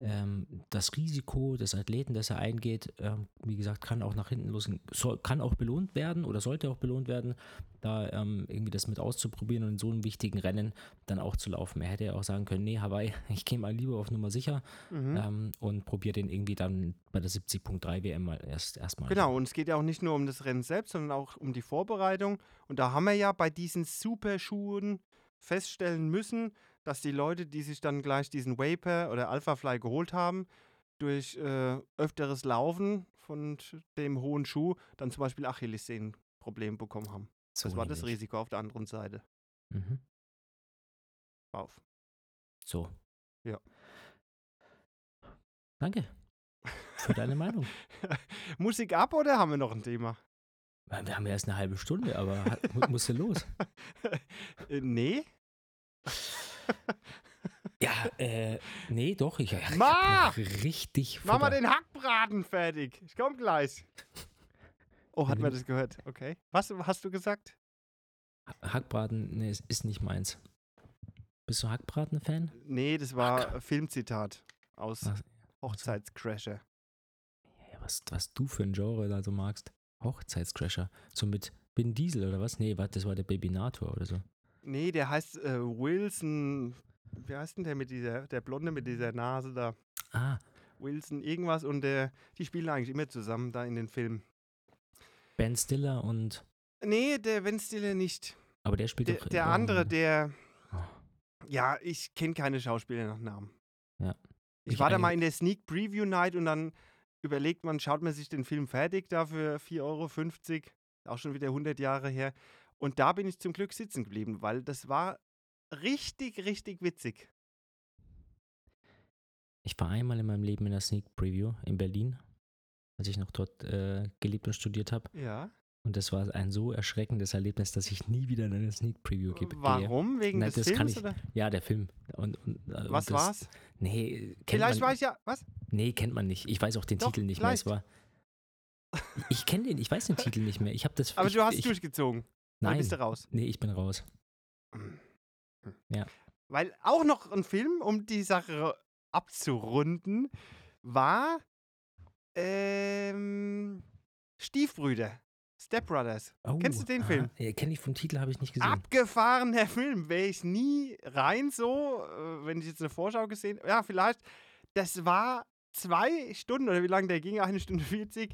ähm, das Risiko des Athleten, das er eingeht, ähm, wie gesagt, kann auch nach hinten losgehen, soll, kann auch belohnt werden oder sollte auch belohnt werden, da ähm, irgendwie das mit auszuprobieren und in so einem wichtigen Rennen dann auch zu laufen. Er hätte ja auch sagen können, nee, Hawaii, ich gehe mal lieber auf Nummer sicher mhm. Ähm, und probiere den irgendwie dann bei der 70.3 WM mal erst erstmal. Genau, und es geht ja auch nicht nur um das Rennen selbst, sondern auch um die Vorbereitung. Und da haben wir ja bei diesen Superschuhen feststellen müssen, dass die Leute, die sich dann gleich diesen Vapor oder Alphafly geholt haben, durch äh, öfteres Laufen von dem hohen Schuh dann zum Beispiel Achillessehnenprobleme bekommen haben. So das war das Risiko auf der anderen Seite. Mhm. Auf. So. Ja. Danke für deine Meinung. Musik ab oder haben wir noch ein Thema? Wir haben ja erst eine halbe Stunde, aber musste los. Äh, nee. Ja, äh, nee, doch. Ich, ich Ma! richtig Mach mal den Hackbraten fertig. Ich komm gleich. Oh, hat man das gehört? Okay. Was hast du gesagt? Hackbraten, nee, ist nicht meins. Bist du Hackbraten-Fan? Nee, das war Hack. Filmzitat aus Hochzeitscrasher. Ja, was, was du für ein Genre da so magst. Hochzeitscrasher. So mit Bin Diesel oder was? Nee, warte, das war der Babynator oder so. Nee, der heißt äh, Wilson. Wie heißt denn der mit dieser, der Blonde mit dieser Nase da? Ah. Wilson, irgendwas und der, die spielen eigentlich immer zusammen da in den Filmen. Ben Stiller und. Nee, der Ben Stiller nicht. Aber der spielt Der, doch. der andere, der. Oh. Ja, ich kenne keine Schauspieler nach Namen. Ja. Ich, Ich war da mal in der Sneak Preview Night und dann überlegt man, schaut man sich den Film fertig da für 4,50 Euro. Auch schon wieder 100 Jahre her. Und da bin ich zum Glück sitzen geblieben, weil das war richtig, richtig witzig. Ich war einmal in meinem Leben in der Sneak Preview in Berlin, als ich noch dort äh, gelebt und studiert habe. Ja. Und das war ein so erschreckendes Erlebnis, dass ich nie wieder in eine Sneak Preview ge- gehe. Warum? Wegen Nein, des Films? ich- Oder? Ja, der Film. Und, und, äh, Was und das, war's? Nee, kennt Vielleicht man, weiß ja. Was? Nee, kennt man nicht. Ich weiß auch den Doch, Titel nicht mehr. Es war. Ich kenne den, ich weiß den Titel nicht mehr. Ich habe das. Aber ich, du hast ich, durchgezogen. Nein, bist du raus. nee, ich bin raus. Ja. Weil auch noch ein Film, um die Sache abzurunden, war ähm, Stiefbrüder. Step Brothers. Oh, Kennst du den Film? Ja, kenne ich vom Titel, habe ich nicht gesehen. Abgefahrener Film. Wäre ich nie rein so, äh, wenn ich jetzt eine Vorschau gesehen Ja, vielleicht. Das war zwei Stunden oder wie lange der ging? Eine Stunde 40.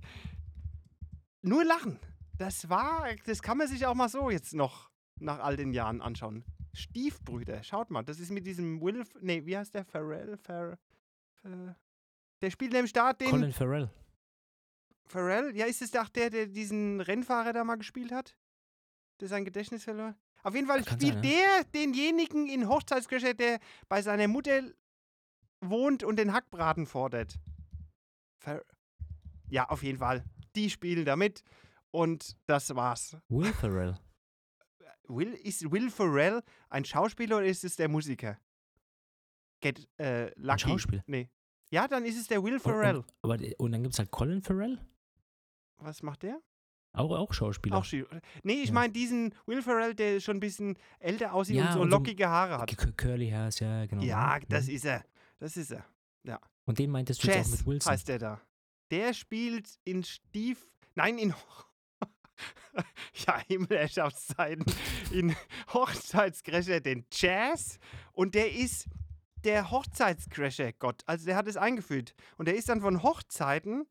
Nur lachen. Das war, das kann man sich auch mal so jetzt noch nach all den Jahren anschauen. Stiefbrüder, schaut mal, das ist mit diesem Will, nee, wie heißt der? Pharrell? Pharrell? Pharrell? Der spielt im Start den Colin Farrell. Pharrell? Ja, ist es doch der, der diesen Rennfahrer da mal gespielt hat? Der sein Gedächtnis verloren? Auf jeden Fall Kann spielt sein, der denjenigen in Hochzeitscrasher, der bei seiner Mutter wohnt und den Hackbraten fordert. Phar ja, auf jeden Fall. Die spielen da mit und das war's. Will Ferrell. Will, ist Will Ferrell ein Schauspieler oder ist es der Musiker? Get, äh, Lucky. Schauspieler? Nee. Ja, dann ist es der Will Und, Ferrell. und, aber, und dann gibt es halt Colin Farrell. Was macht der? Auch, auch Schauspieler. Auch Nee, ich Ja. meine diesen Will Ferrell, der schon ein bisschen älter aussieht Ja, und so und so- lockige Haare hat. Curly Hairs, ja, genau. Ja, das ist er. Das ist er. Und den meintest du jetzt auch mit Wilson. heißt der da. Der spielt in Stief... Nein, in... ja, Himmelherrschaftszeiten. In Hochzeitscrasher den Jazz. Und der ist der Hochzeitscrasher-Gott. Also der hat es eingeführt. Und der ist dann von Hochzeiten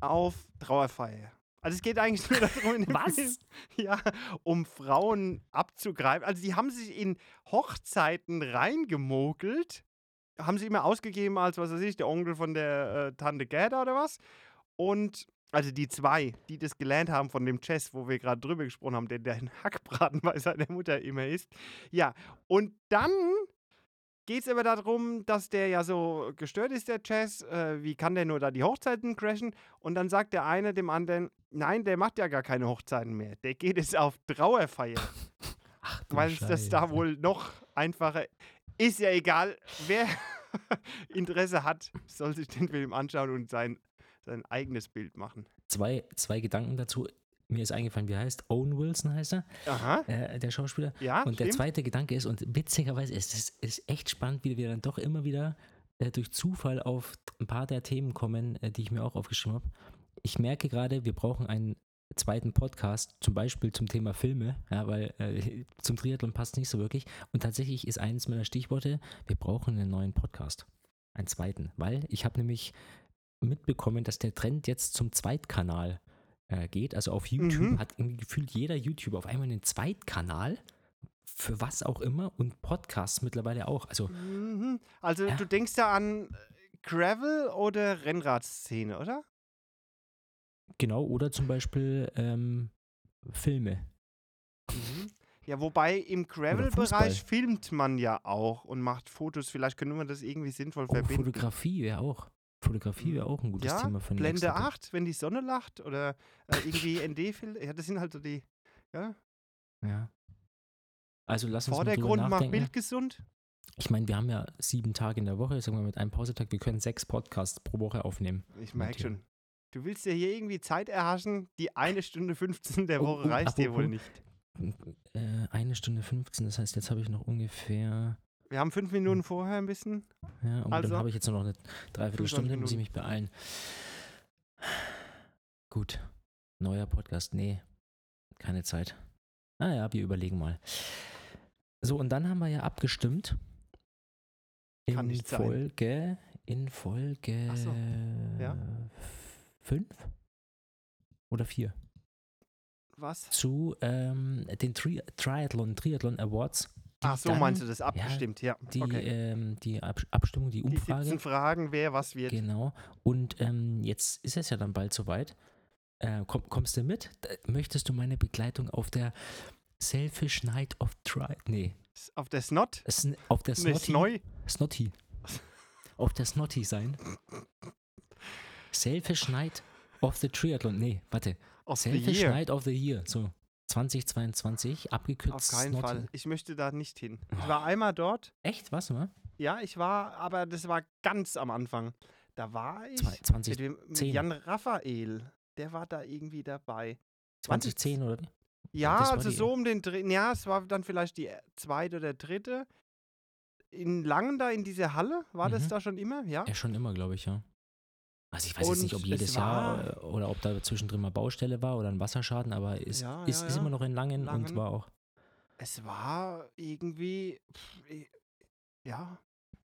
auf Trauerfeier. Also es geht eigentlich nur darum, in Was? Film, ja, um Frauen abzugreifen. Also die haben sich in Hochzeiten reingemogelt, haben sie immer ausgegeben als, was weiß ich, der Onkel von der äh, Tante Gerda oder was. Und also die zwei, die das gelernt haben von dem Chess, wo wir gerade drüber gesprochen haben, der den Hackbraten bei seiner Mutter immer isst. Ja, und dann geht es aber darum, dass der ja so gestört ist, der Chess. Äh, wie kann der nur da die Hochzeiten crashen? Und dann sagt der eine dem anderen, nein, der macht ja gar keine Hochzeiten mehr. Der geht jetzt auf Trauerfeier. Ach, du weil es das da wohl noch einfacher ist. ja egal, wer Interesse hat, soll sich den Film anschauen und sein, sein eigenes Bild machen. Zwei, zwei Gedanken dazu. Mir ist eingefallen, wie er heißt. Owen Wilson heißt er, Aha, äh, der Schauspieler. ja, Und der stimmt. zweite Gedanke ist, und witzigerweise ist es ist echt spannend, wie wir dann doch immer wieder äh, durch Zufall auf ein paar der Themen kommen, äh, die ich mir auch aufgeschrieben habe. Ich merke gerade, wir brauchen einen zweiten Podcast, zum Beispiel zum Thema Filme, ja, weil äh, zum Triathlon passt nicht so wirklich. Und tatsächlich ist eines meiner Stichworte, wir brauchen einen neuen Podcast. Einen zweiten, weil ich habe nämlich mitbekommen, dass der Trend jetzt zum Zweitkanal äh, geht. Also auf YouTube Mhm. hat irgendwie gefühlt jeder YouTuber auf einmal einen Zweitkanal für was auch immer und Podcasts mittlerweile auch. Also Mhm. Also Ja. du denkst da an äh, Gravel oder Rennradszene, oder? genau, oder zum Beispiel ähm, Filme. Ja, wobei im. Gravel-Bereich filmt man ja auch und macht Fotos. Vielleicht können wir das irgendwie sinnvoll Oh, verbinden. Fotografie wäre auch. Fotografie wäre auch ein gutes ja, Thema für Blende extra Pod- 8, wenn die Sonne lacht oder äh, irgendwie ND-Filter. Ja, das sind halt so die ja, Ja. Also lass uns mal Vordergrund macht. Bild gesund. Ich meine, wir haben ja sieben Tage in der Woche, sagen wir mit einem Pausetag, wir können sechs Podcasts pro Woche aufnehmen. Ich merke schon. Du willst ja hier irgendwie Zeit erhaschen, die eine Stunde 15 der Oh, Woche oh, reicht dir wohl nicht. Äh, eine Stunde 15, das heißt, jetzt habe ich noch ungefähr, Wir haben fünf Minuten vorher ein bisschen. ja, und Also? dann habe ich jetzt nur noch eine Dreiviertelstunde, 25 muss ich mich beeilen. Gut, neuer Podcast, nee, keine Zeit. Naja, wir überlegen mal. So, und dann haben wir ja abgestimmt. In Kann nicht sein. Folge, in Folge so, ja. fünf oder vier? Was? zu ähm, den Tri Triathlon, Triathlon Awards. Die Ach so, dann meinst du das abgestimmt? Ja. Die, okay. ähm, die Ab Abstimmung, die Die Umfrage. 17 Fragen, wer was wird. Genau. Und ähm, jetzt ist es ja dann bald soweit. Äh, komm, kommst du mit? Möchtest du meine Begleitung auf der Selfish Night of Tri... Nee, Auf der Snot? Sn auf der Nee, Snotty... Snoi? Snotty. auf der Snotty sein. Selfish Night of the Triathlon. Nee, warte. Of the Selfish. Night of the Year. So, 2022, abgekürzt Auf keinen Snotty. Fall. Ich möchte da nicht hin. Ich war einmal dort. Echt? Was, mal? Ja, ich war, aber das war ganz am Anfang. Da war ich Zwei- 20, mit, dem, mit 10. Jan Raphael. Der war da irgendwie dabei. 2010 oder? Ja, das also so um den dritten. Ja, es war dann vielleicht die zweite oder dritte. In Langen da in dieser Halle, war das Mhm. da schon immer? Ja. Ja, schon immer, glaube ich, ja. Also ich weiß jetzt nicht, ob Und jedes es Jahr äh, oder ob da zwischendrin mal Baustelle war oder ein Wasserschaden, aber es Ja, ist, ja, ist ja. immer noch in Langen, und Langen. war auch. Es war irgendwie. Pff, ja.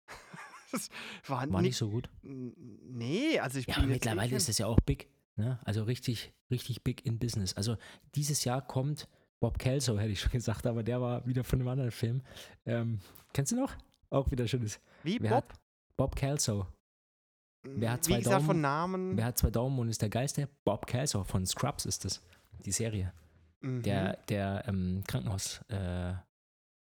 es war, War nicht. nicht so gut. Nee, also ich Ja, bin eh mittlerweile ist es ja auch big. Ne? Also richtig, richtig big in Business. Also dieses Jahr kommt Bob Kelso, hätte ich schon gesagt, aber der war wieder von einem anderen Film. Ähm, kennst du noch? Auch wieder schönes. Wie Wer Bob? Bob Kelso. Wer hat zwei Wie gesagt, von Daumen? Namen. Wer hat zwei Daumen und ist der Geilste? Bob Kelso von Scrubs ist das. Die Serie. Mhm. Der, der ähm, Krankenhausleiter.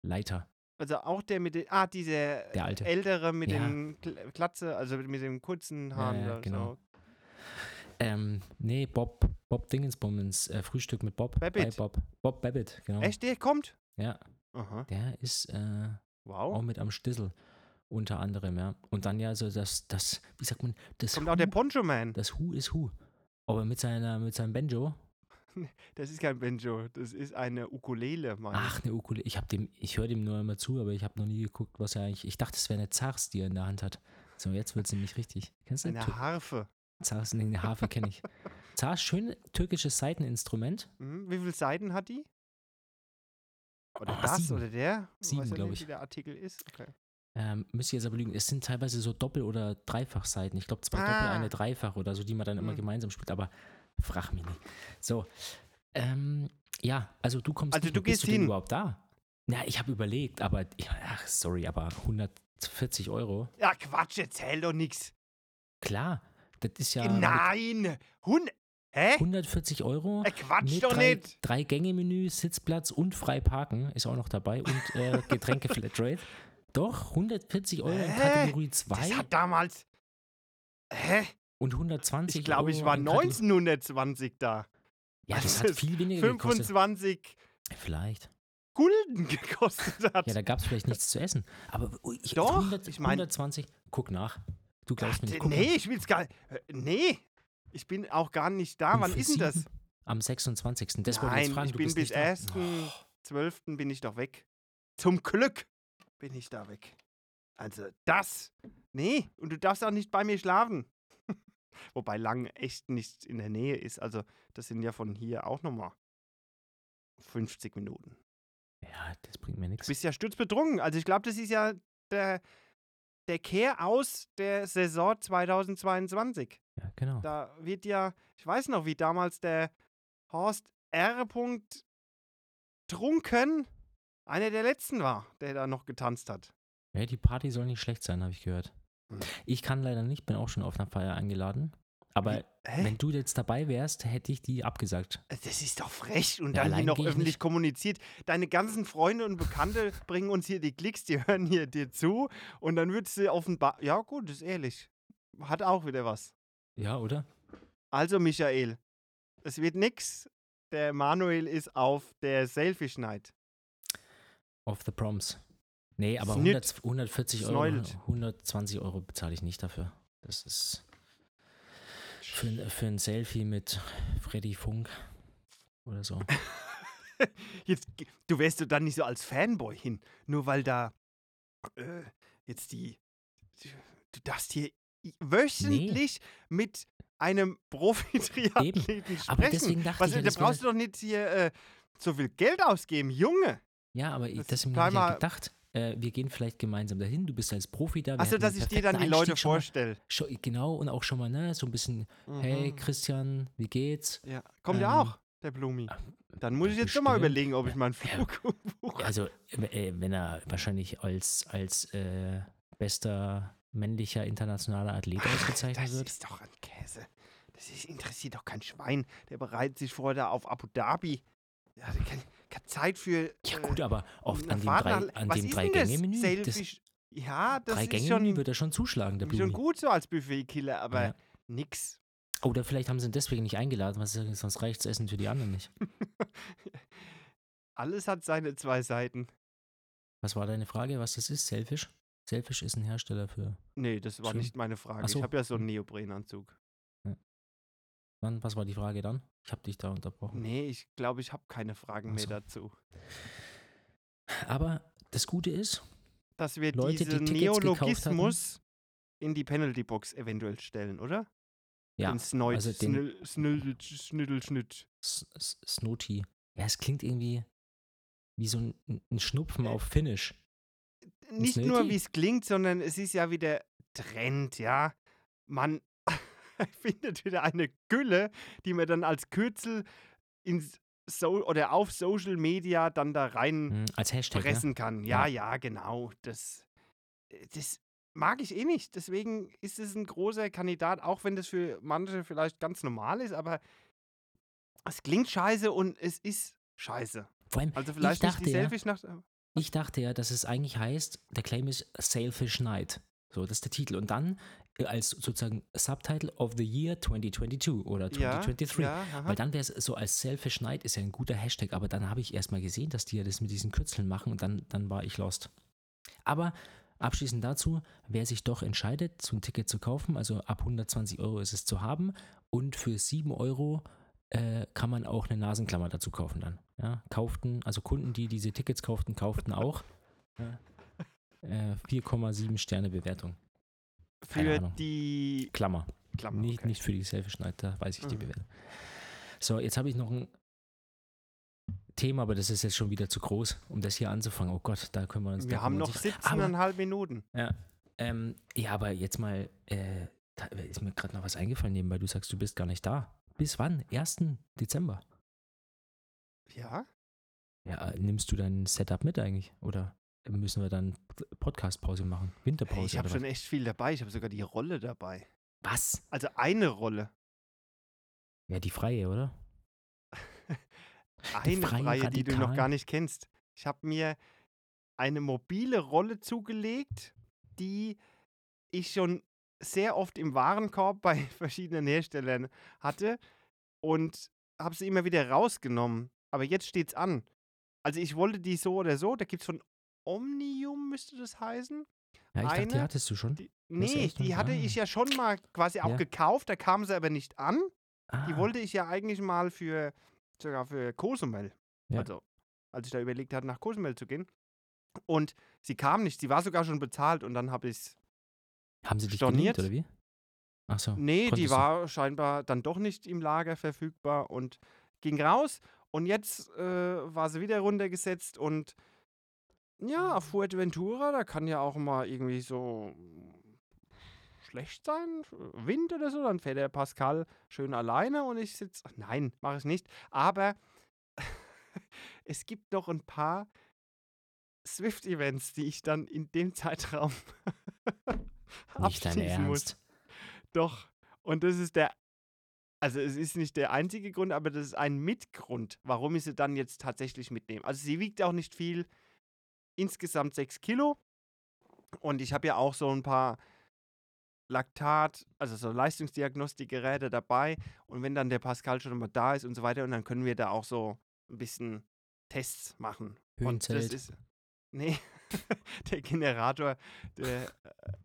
Äh. Also auch der mit den. Ah, dieser Der Alte. ältere mit Ja. den Glatze, also mit den kurzen Haaren. ja, oder genau. So. Ähm, nee, Bob, Bob Dingensbummens, äh, Frühstück mit Bob. Babbitt. Bob. Bob Babbitt, genau. Echt, der kommt? Ja, Aha. der ist äh, auch Wow. mit am Stissel. Unter anderem, ja. Und dann ja so das, das, wie sagt man, das Kommt auch der Who, Poncho Man. das Who ist Who. Aber mit seiner, mit seinem Banjo. Das ist kein Banjo, das ist eine Ukulele, Mann. Ach, eine Ukulele. Ich hab dem, ich höre dem nur immer zu, aber ich habe noch nie geguckt, was er eigentlich. Ich dachte, es wäre eine Zars, die er in der Hand hat. So, jetzt wird es nämlich richtig. Kennst du Eine Tür- Harfe. Zars? Nee, eine Harfe kenne ich. Zars, schön türkisches Seiteninstrument. Mhm. Wie viele Seiten hat die? Oder Ah, das sieben. oder der? Sieben, Weiß ja glaub nicht, ich. Wie der Artikel ist. Okay. Ähm, müsst ihr jetzt aber lügen. Es sind teilweise so Doppel- oder Dreifachseiten. Ich glaube, zwei Doppel, Ah. eine Dreifach oder so, die man dann immer Hm. gemeinsam spielt. Aber frag mich nicht. So. Ähm, ja, also du kommst Also nicht du. Bist gehst du denn hin. überhaupt da? Ja, ich habe überlegt, aber, ach, sorry, aber 140 Euro. Ja, Quatsch, erzähl doch nichts. Klar, das ist ja Nein! Hund. Hä? 140 Euro. Äh, Quatsch mit doch drei, nicht! drei Gänge-Menü, Sitzplatz und frei parken ist auch noch dabei und äh, Getränke Flatrate. Doch, 140 Euro in Hä? Kategorie Das 2 hat damals. Hä? und 120 Ich glaube, ich war in Kategorie- 1920 da. Ja, das hat es viel weniger gekostet. 25 Vielleicht. Gulden gekostet hat. Ja, da gab es vielleicht nichts zu essen. Aber ui, ich, Doch, 100, ich mein- 120, guck nach. Du glaubst mir Ach, nicht. Guck nee, ich will's gar nicht. Nee, ich bin auch gar nicht da. Und Wann ist denn das? Am 26. Das wollte ich Nein, fragen. ich du bin bis nicht da. 1.12. bin ich doch weg. Zum Glück bin ich da weg. Also das. Nee, und du darfst auch nicht bei mir schlafen. Wobei Lang echt nicht in der Nähe ist. Also das sind ja von hier auch nochmal 50 Minuten. Ja, das bringt mir Du nichts. bist ja stutzbetrunken. Also ich glaube, das ist ja der, der Kehr aus der Saison 2022. Ja, genau. Da wird ja, ich weiß noch, wie damals der Horst R. Trunken einer der letzten war, der da noch getanzt hat. Ja, die Party soll nicht schlecht sein, habe ich gehört. Hm. Ich kann leider nicht, bin auch schon auf einer Feier eingeladen. Aber Hä? wenn du jetzt dabei wärst, hätte ich die abgesagt. Das ist doch frech und Ja, dann hier allein noch öffentlich nicht. kommuniziert. Deine ganzen Freunde und Bekannte bringen uns hier die Klicks, die hören hier dir zu und dann würdest du offenbar. Ja, gut, ist ehrlich. Hat auch wieder was. Ja, oder? Also, Michael, es wird nix. Der Manuel ist auf der Selfish Auf the Proms. Nee, aber Snit. 100, 140 Euro, Sneult. 120 Euro bezahle ich nicht dafür. Das ist für, ein- für ein Selfie mit Freddy Funk oder so. Jetzt, du wärst du dann nicht so als Fanboy hin, nur weil da äh, jetzt die, du darfst hier wöchentlich mit einem Profi-Triathleten Aber sprechen. deswegen dachte Was, ich ja, da brauchst du doch nicht hier äh, so viel Geld ausgeben, Junge. Ja, aber ich, Das deswegen habe ich ja gedacht, äh, wir gehen vielleicht gemeinsam dahin. Du bist als Profi da. Achso, dass ich dir dann die Leute vorstelle. Genau, und auch schon mal, ne, so ein bisschen, hey Mhm. Christian, wie geht's? Ja. Kommt ja ähm, auch. der Blumi. Ah, Dann muss ich jetzt schon mal überlegen, ob ich mal einen Ja. Flug buche. Also, äh, wenn er wahrscheinlich als, als äh, bester männlicher internationaler Athlet ausgezeichnet Das wird. ist doch ein Käse. Das ist, interessiert doch kein Schwein. Der bereitet sich vor da auf Abu Dhabi. Ja, der kann, Zeit für. Ja, äh, gut, aber oft an dem drei, an dem drei das? Gänge Menü. Das Selfish. Ja, das drei ist schon, wird er schon zuschlagen, der schon Blumi. gut so als Buffet-Killer, aber Ja. nix. Oder vielleicht haben sie ihn deswegen nicht eingeladen, was sonst reicht das Essen für die anderen nicht. Alles hat seine zwei Seiten. Was war deine Frage, was das ist? Selfish? Selfish ist ein Hersteller für. Nee, das war Schön. nicht meine Frage. So. Ich habe ja so einen Neoprenanzug. Wann, was war die Frage dann? Ich habe dich da unterbrochen. Nee, ich glaube, ich habe keine Fragen Ach mehr dazu. Aber das Gute ist, Dass wir Leute, die diesen hatten- Neologismus in die Penalty-Box eventuell stellen, oder? ja, Den Sneut, also den- Snüdel- Schnüddelschnitt. S- S- Snoti. Ja, es klingt irgendwie wie so ein, ein Schnupfen Äh, auf Finnish. Nicht nur, wie es klingt, sondern es ist ja wieder Trend, ja. Man findet wieder eine Gülle, die man dann als Kürzel ins so oder auf Social Media dann da rein Hm, als Hashtag. Ne? pressen kann. Ja, Ja. ja, genau. Das, äh, das mag ich eh nicht. Deswegen ist es ein großer Kandidat, auch wenn das für manche vielleicht ganz normal ist, aber es klingt scheiße und es ist scheiße. Vor allem, Also vielleicht nicht dachte ja- Selfish nach. ich dachte ja, dass es eigentlich heißt, der Claim ist Sailfish Night. So, das ist der Titel. Und dann als sozusagen Subtitle of the Year 2022 oder 2023. Ja, aha. Weil dann wäre es so als Selfish Night ist ja ein guter Hashtag, aber dann habe ich erst mal gesehen, dass die ja das mit diesen Kürzeln machen und dann, dann war ich lost. Aber abschließend dazu, wer sich doch entscheidet, so ein Ticket zu kaufen, also ab 120 Euro ist es zu haben und für 7 Euro äh, kann man auch eine Nasenklammer dazu kaufen dann. Ja, kauften, also Kunden, die diese Tickets kauften, kauften auch. Ja. Äh, 4,7 Sterne Bewertung. Für die Klammer. Klammer. Nicht, okay. nicht für die da weiß ich die Mhm. Bewertung. So, jetzt habe ich noch ein Thema, aber das ist jetzt schon wieder zu groß, um das hier anzufangen. Oh Gott, da können wir uns. Wir haben noch uns nicht- 17,5 Minuten. Ja, ähm, ja, aber jetzt mal, äh, ist mir gerade noch was eingefallen nebenbei. Du sagst, du bist gar nicht da. Bis wann? 1. Dezember. Ja? Ja, äh, nimmst du dein Setup mit eigentlich? Oder müssen wir dann Podcast-Pause machen? Winterpause? ich habe schon echt viel dabei. Ich habe sogar die Rolle dabei. was? Also eine Rolle. Ja, die freie, oder? Eine freien freie, die du noch gar nicht kennst. Ich habe mir eine mobile Rolle zugelegt, die ich schon sehr oft im Warenkorb bei verschiedenen Herstellern hatte und habe sie immer wieder rausgenommen. Aber jetzt steht's an. Also ich wollte die so oder so, da gibt es von Omnium, müsste das heißen. Ja, ich dachte, die Eine- hattest du schon. Die, nee, die noch- hatte ich ja schon mal quasi auch Ja. gekauft, da kam sie aber nicht an. Die Ah, wollte ich ja eigentlich mal für sogar für Cozumel. Ja. Also, als ich da überlegt hatte, nach Cozumel zu gehen. Und sie kam nicht, sie war sogar schon bezahlt und dann habe ich es. Haben sie dich storniert. oder wie? Ach so. Nee, die konntest du- war scheinbar dann doch nicht im Lager verfügbar und ging raus. Und jetzt äh, war sie wieder runtergesetzt und ja, auf Fuerteventura, da kann ja auch mal irgendwie so schlecht sein, Wind oder so, dann fährt der Pascal schön alleine und ich sitze. Nein, mache ich nicht. Aber es gibt noch ein paar Swift-Events, die ich dann in dem Zeitraum abschließen muss. Doch. Und das ist der. Also es ist nicht der einzige Grund, aber das ist ein Mitgrund, warum ich sie dann jetzt tatsächlich mitnehme. Also sie wiegt auch nicht viel, insgesamt 6 Kilo. Und ich habe ja auch so ein paar Laktat, also so Leistungsdiagnostikgeräte dabei. Und wenn dann der Pascal schon mal da ist und so weiter, und dann können wir da auch so ein bisschen Tests machen. Und das ist. Nee, der Generator, der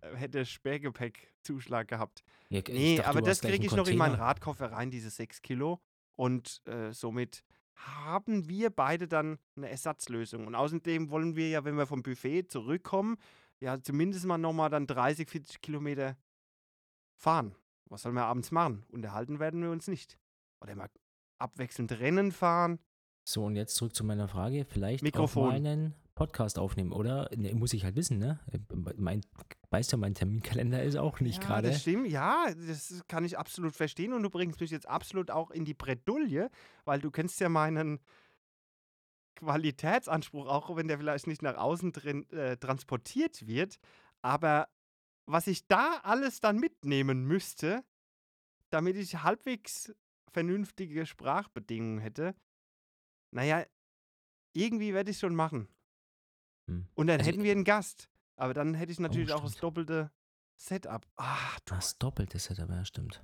äh, hätte Sperrgepäckzuschlag gehabt. Ja, Nee, dachte, aber das kriege ich noch in meinen. Radkoffer rein, diese 6 Kilo. Und äh, somit haben wir beide dann eine Ersatzlösung. Und außerdem wollen wir ja, wenn wir vom Buffet zurückkommen, ja zumindest mal nochmal dann 30, 40 Kilometer fahren. Was sollen wir abends machen? Unterhalten werden wir uns nicht. Oder mal abwechselnd Rennen fahren. So, und jetzt zurück zu meiner Frage. Vielleicht Mikrofon. auf meinen Podcast aufnehmen, oder? Ne, muss ich halt wissen, ne? Mein, weißt ja, mein Terminkalender ist auch nicht ja, gerade. Das stimmt, ja, das kann ich absolut verstehen und du bringst mich jetzt absolut auch in die Bredouille, weil du kennst ja meinen Qualitätsanspruch, auch wenn der vielleicht nicht nach außen drin, äh, transportiert wird. Aber was ich da alles dann mitnehmen müsste, damit ich halbwegs vernünftige Sprachbedingungen hätte, naja, irgendwie werde ich schon machen. Hm. Und dann Also, hätten wir einen Gast. Aber dann hätte ich natürlich auch das doppelte Setup. Ach, du. Das doppelte Setup, ja, stimmt.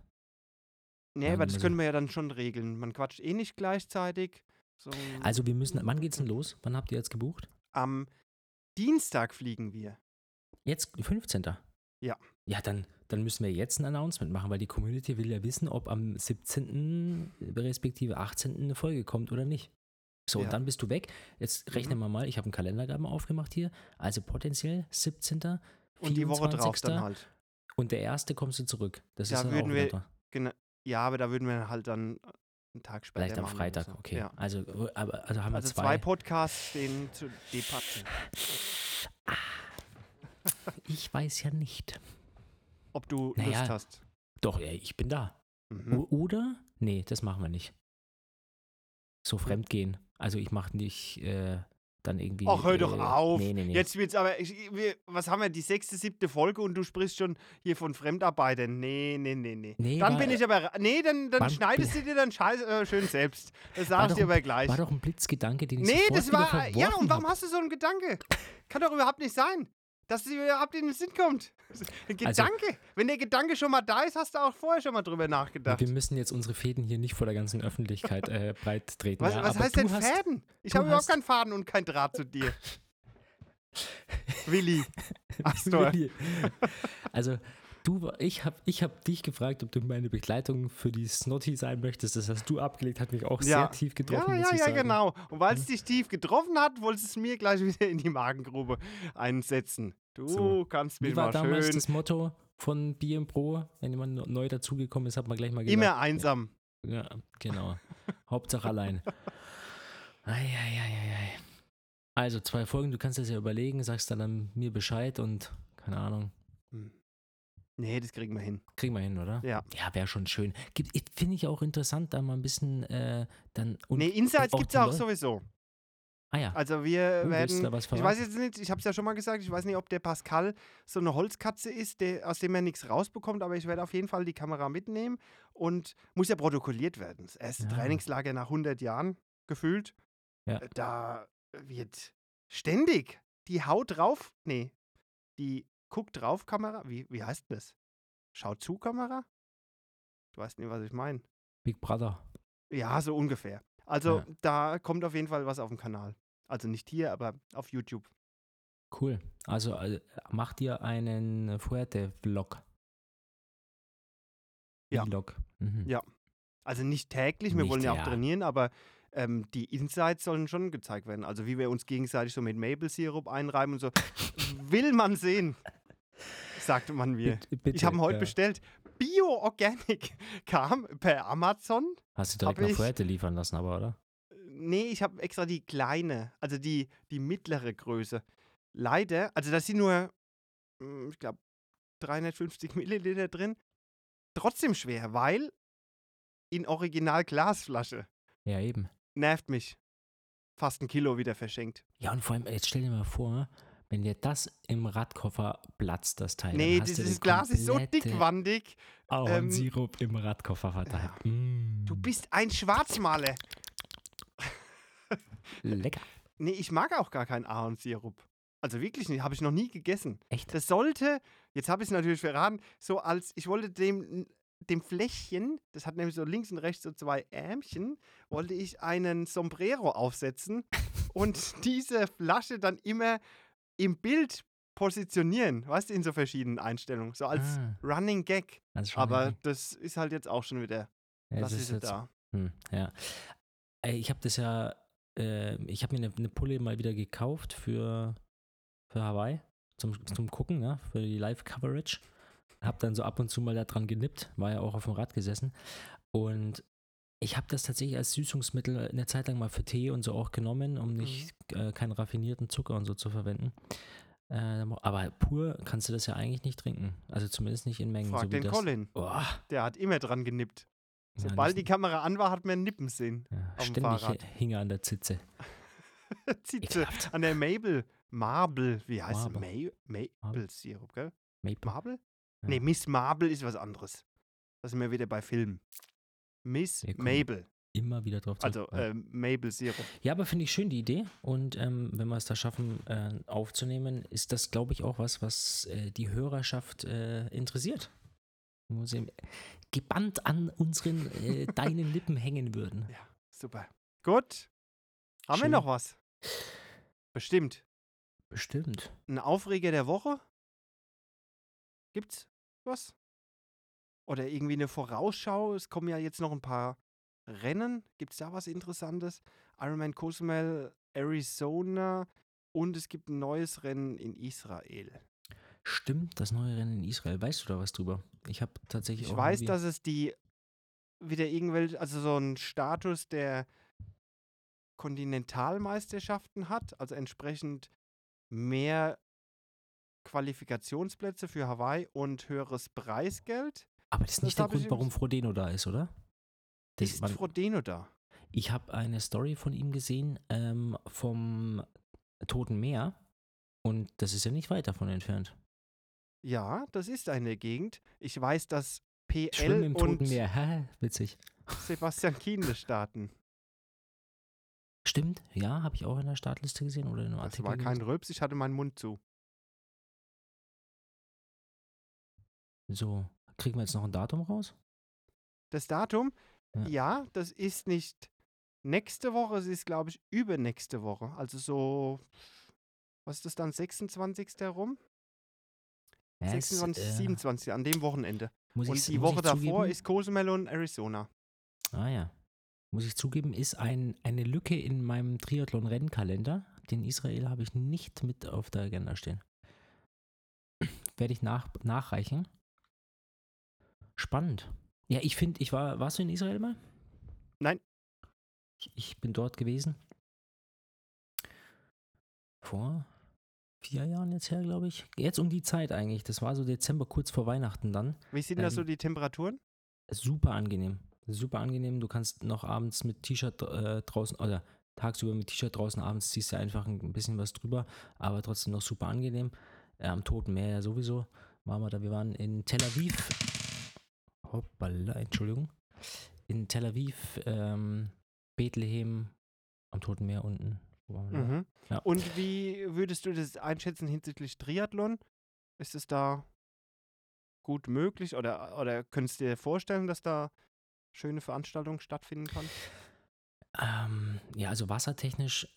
Nee, Ja, aber das können wir ja dann schon regeln. Man quatscht eh nicht gleichzeitig. So, Also wir müssen, wann geht's denn los? Wann habt ihr jetzt gebucht? am Dienstag fliegen wir. Jetzt 15. Ja. Ja, dann, dann müssen wir jetzt ein Announcement machen, weil die Community will ja wissen, ob am 17. respektive 18. eine Folge kommt oder nicht. So, Ja. und dann bist du weg. Jetzt rechnen wir mal, ich habe einen Kalender gerade mal aufgemacht hier. Also potenziell 17. Und die Woche drauf 24.. dann halt. Und der erste kommst du zurück. Das Da ist dann würden auch wir- Genau. Ja, aber da würden wir halt dann einen Tag später Vielleicht am Freitag, so. okay. Ja. Also, aber, also haben wir Also zwei. zwei. Podcasts stehen zu Debatte. Ich weiß ja nicht. Ob du Naja. Lust hast. Doch, ey, ich bin da. Mhm. Oder? Nee, das machen wir nicht. So fremdgehen. Also ich mache nicht äh, dann irgendwie. Ach, hör doch äh, auf. Nee, nee, nee. Jetzt wird's aber, ich, wir, was haben wir, die sechste, siebte Folge und du sprichst schon hier von Fremdarbeitern. Nee, nee, nee, nee. Nee, dann war- bin ich aber, nee, dann, dann War- schneidest du dir dann scheiß, äh, schön selbst. Das sag ich doch dir aber gleich. War doch ein Blitzgedanke, den ich Nee, das war, ja, und warum hab. hast du so einen Gedanke? Kann doch überhaupt nicht sein, dass es dir überhaupt in den Sinn kommt. Ein Also Gedanke. Wenn der Gedanke schon mal da ist, hast du auch vorher schon mal drüber nachgedacht. Wir müssen jetzt unsere Fäden hier nicht vor der ganzen Öffentlichkeit äh, breit treten. Was, ja, was heißt du denn hast, Fäden? Ich habe überhaupt keinen Faden und kein Draht zu dir. Willi. Astor. Willi. Also, du, ich habe ich hab dich gefragt, ob du meine Begleitung für die Snotty sein möchtest. Das hast du abgelegt, hat mich auch Ja. sehr tief getroffen. Ja, ja, ja, sagen. genau. Und weil es dich tief getroffen hat, wolltest du es mir gleich wieder in die Magengrube einsetzen. Du So. kannst mir Wie war mal damals schön das Motto von BM Pro? Wenn jemand neu dazugekommen ist, hat man gleich mal gesagt. immer einsam. Ja, genau. Hauptsache allein. Eieieiei. Also zwei Folgen, du kannst das ja überlegen, sagst dann, dann mir Bescheid und keine Ahnung. Hm. Nee, das kriegen wir hin. Kriegen wir hin, oder? Ja. Ja, wäre schon schön. Finde ich auch interessant, da mal ein bisschen äh, dann. Und, nee, Insights gibt es auch sowieso. Ah ja. Also wir du werden. da was Ich weiß jetzt nicht, ich habe es ja schon mal gesagt, ich weiß nicht, ob der Pascal so eine Holzkatze ist, der, aus dem er nichts rausbekommt, aber ich werde auf jeden Fall die Kamera mitnehmen und muss ja protokolliert werden. Das erste Ja. Trainingslager nach 100 Jahren gefühlt. Ja. Äh, Da wird ständig die Haut drauf, nee, die Guck drauf Kamera, wie, wie heißt das? Schau zu Kamera? Du weißt nicht, was ich meine. Big Brother. Ja, so ungefähr. Also Ja. da kommt auf jeden Fall was auf dem Kanal. Also nicht hier, aber auf YouTube. Cool. Also äh, mach dir einen Fuerte-Vlog. Ja. Vlog. Mhm. Ja. Also nicht täglich, wir Nicht, wollen ja auch ja. trainieren, aber ähm, die Insights sollen schon gezeigt werden. Also wie wir uns gegenseitig so mit Maple Syrup einreiben und so. Will man sehen, sagte man mir. Bitte- bitte, Ich habe ihn heute ja. bestellt. Bio Organic kam per Amazon. Hast du direkt nach Fuerte liefern lassen, aber, oder? Nee, ich habe extra die kleine, also die, die mittlere Größe. Leider, also da sind nur, mm, ich glaube, 350 Milliliter drin. Trotzdem schwer, weil in Original Glasflasche. Ja, eben. Nervt mich. Fast ein Kilo wieder verschenkt. Ja, und vor allem, jetzt stell dir mal vor, wenn dir das im Radkoffer platzt, das Teil. nee, dieses die Glas ist so dickwandig. Ahornsirup im Radkoffer verteilt. Mm. Du bist ein Schwarzmaler. lecker. Nee, ich mag auch gar keinen Ahornsirup. Also wirklich nicht, habe ich noch nie gegessen. Echt? Das sollte, jetzt habe ich es natürlich verraten, so als, ich wollte dem, dem Fläschchen, das hat nämlich so links und rechts so zwei Ärmchen, wollte ich einen Sombrero aufsetzen und diese Flasche dann immer im Bild positionieren, weißt du, in so verschiedenen Einstellungen, so als Ah, Running Gag. also Aber irgendwie- das ist halt jetzt auch schon wieder, ja, das es ist jetzt- da. Hm, ja. Ich habe das ja, äh, ich habe mir eine, eine Pulle mal wieder gekauft für, für Hawaii zum, zum Gucken, ja, für die Live-Coverage. Hab dann so ab und zu mal da dran genippt, war ja auch auf dem Rad gesessen. Und Ich habe das tatsächlich als Süßungsmittel eine Zeit lang mal für Tee und so auch genommen, um nicht äh, keinen raffinierten Zucker und so zu verwenden. Äh, aber pur kannst du das ja eigentlich nicht trinken. Also zumindest nicht in Mengen. Frag so wie den das. Colin. Boah. Der hat immer dran genippt. Ja, Sobald nicht- die Kamera an war, hat man Nippen sehen. ja, auf dem ständig Fahrrad. hing er an der Zitze. Zitze. Ekelhaft. An der Mabel. Marble. Wie heißt Marble. es? Ma Maple Sirup, gell? Maple. Marble? Ja. Nee, Miss Marble ist was anderes. Da sind wir wieder bei Film. Miss Wir Mabel. Immer wieder drauf zurück. Also ähm, Maple Sirup. Ja, aber finde ich schön die Idee. Und ähm, wenn wir es da schaffen, äh, aufzunehmen, ist das, glaube ich, auch was, was äh, die Hörerschaft äh, interessiert. Wo sie gebannt an unseren, äh, deinen Lippen hängen würden. Ja, super. Gut. Haben wir Schön. noch was? Bestimmt. Bestimmt. Ein Aufreger der Woche? Gibt's was? Oder irgendwie eine Vorausschau? Es kommen ja jetzt noch ein paar Rennen. Gibt's da was Interessantes? Ironman Cozumel, Arizona und es gibt ein neues Rennen in Israel. Stimmt, das neue Rennen in Israel. Weißt du da was drüber? Ich habe tatsächlich Ich weiß, dass es die wieder irgendwelche, also so einen Status der Kontinentalmeisterschaften hat, also entsprechend mehr Qualifikationsplätze für Hawaii und höheres Preisgeld. Aber das ist das nicht der hab ich Grund, warum Frodeno da ist, oder? Das- Ist Frodeno da? Ich habe eine Story von ihm gesehen ähm, vom Toten Meer. Und das ist ja nicht weit davon entfernt. Ja, das ist eine Gegend. Ich weiß, dass Schwimmen PL im und Toten Meer. Hä? Witzig. Sebastian Kienle starten. Stimmt, ja, habe ich auch in der Startliste gesehen oder in einem Das Artikel. war kein. Rülps, ich hatte meinen Mund zu. So, kriegen wir jetzt noch ein Datum raus? Das Datum? Ja. Ja, das ist nicht nächste Woche, es ist, glaube ich, übernächste Woche. Also so, was ist das dann, 26. herum? Ja, es, 26, äh, 27. an dem Wochenende. muss Und die Woche ich davor zugeben, ist Cozumel und Arizona. Ah ja. Muss ich zugeben, ist ein, eine Lücke in meinem Triathlon-Rennkalender. Den Israel habe ich nicht mit auf der Agenda stehen. Werde ich nach, nachreichen. Spannend. Ja, ich finde, ich war, warst du in Israel mal? Nein. Ich, ich bin dort gewesen. Vor vier Jahren jetzt her, glaube ich. Jetzt um die Zeit eigentlich. Das war so Dezember, kurz vor Weihnachten dann. Wie sind da Ähm, so die Temperaturen? Super angenehm. Super angenehm. Du kannst noch abends mit T-Shirt äh, draußen oder tagsüber mit T-Shirt draußen, abends ziehst du einfach ein bisschen was drüber, aber trotzdem noch super angenehm. Äh, am Toten Meer ja sowieso waren wir da. Wir waren in Tel Aviv. Hoppala, Entschuldigung. In Tel Aviv, ähm, Bethlehem, am Toten Meer unten. Mhm. Ja. Und wie würdest du das einschätzen hinsichtlich Triathlon? Ist es da gut möglich oder, oder könntest du dir vorstellen, dass da schöne Veranstaltungen stattfinden kann? Ähm, ja, also wassertechnisch,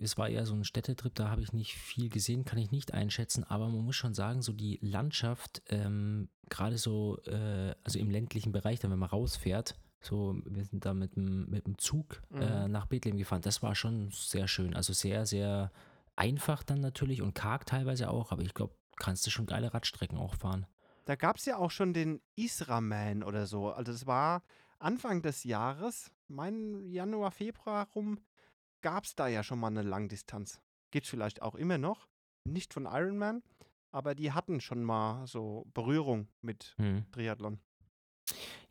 es war eher so ein Städtetrip, da habe ich nicht viel gesehen, kann ich nicht einschätzen, aber man muss schon sagen, so die Landschaft, ähm, gerade so, äh, also im ländlichen Bereich, dann wenn man rausfährt, so, wir sind da mit dem, mit dem Zug äh, Mhm. nach Bethlehem gefahren, das war schon sehr schön, also sehr, sehr einfach dann natürlich und karg teilweise auch, aber ich glaube, kannst du schon geile Radstrecken auch fahren. Da gab es ja auch schon den Israman oder so. Also es war Anfang des Jahres, mein Januar, Februar rum, gab es da ja schon mal eine Langdistanz. Gibt vielleicht auch immer noch. Nicht von Ironman, aber die hatten schon mal so Berührung mit Hm. Triathlon.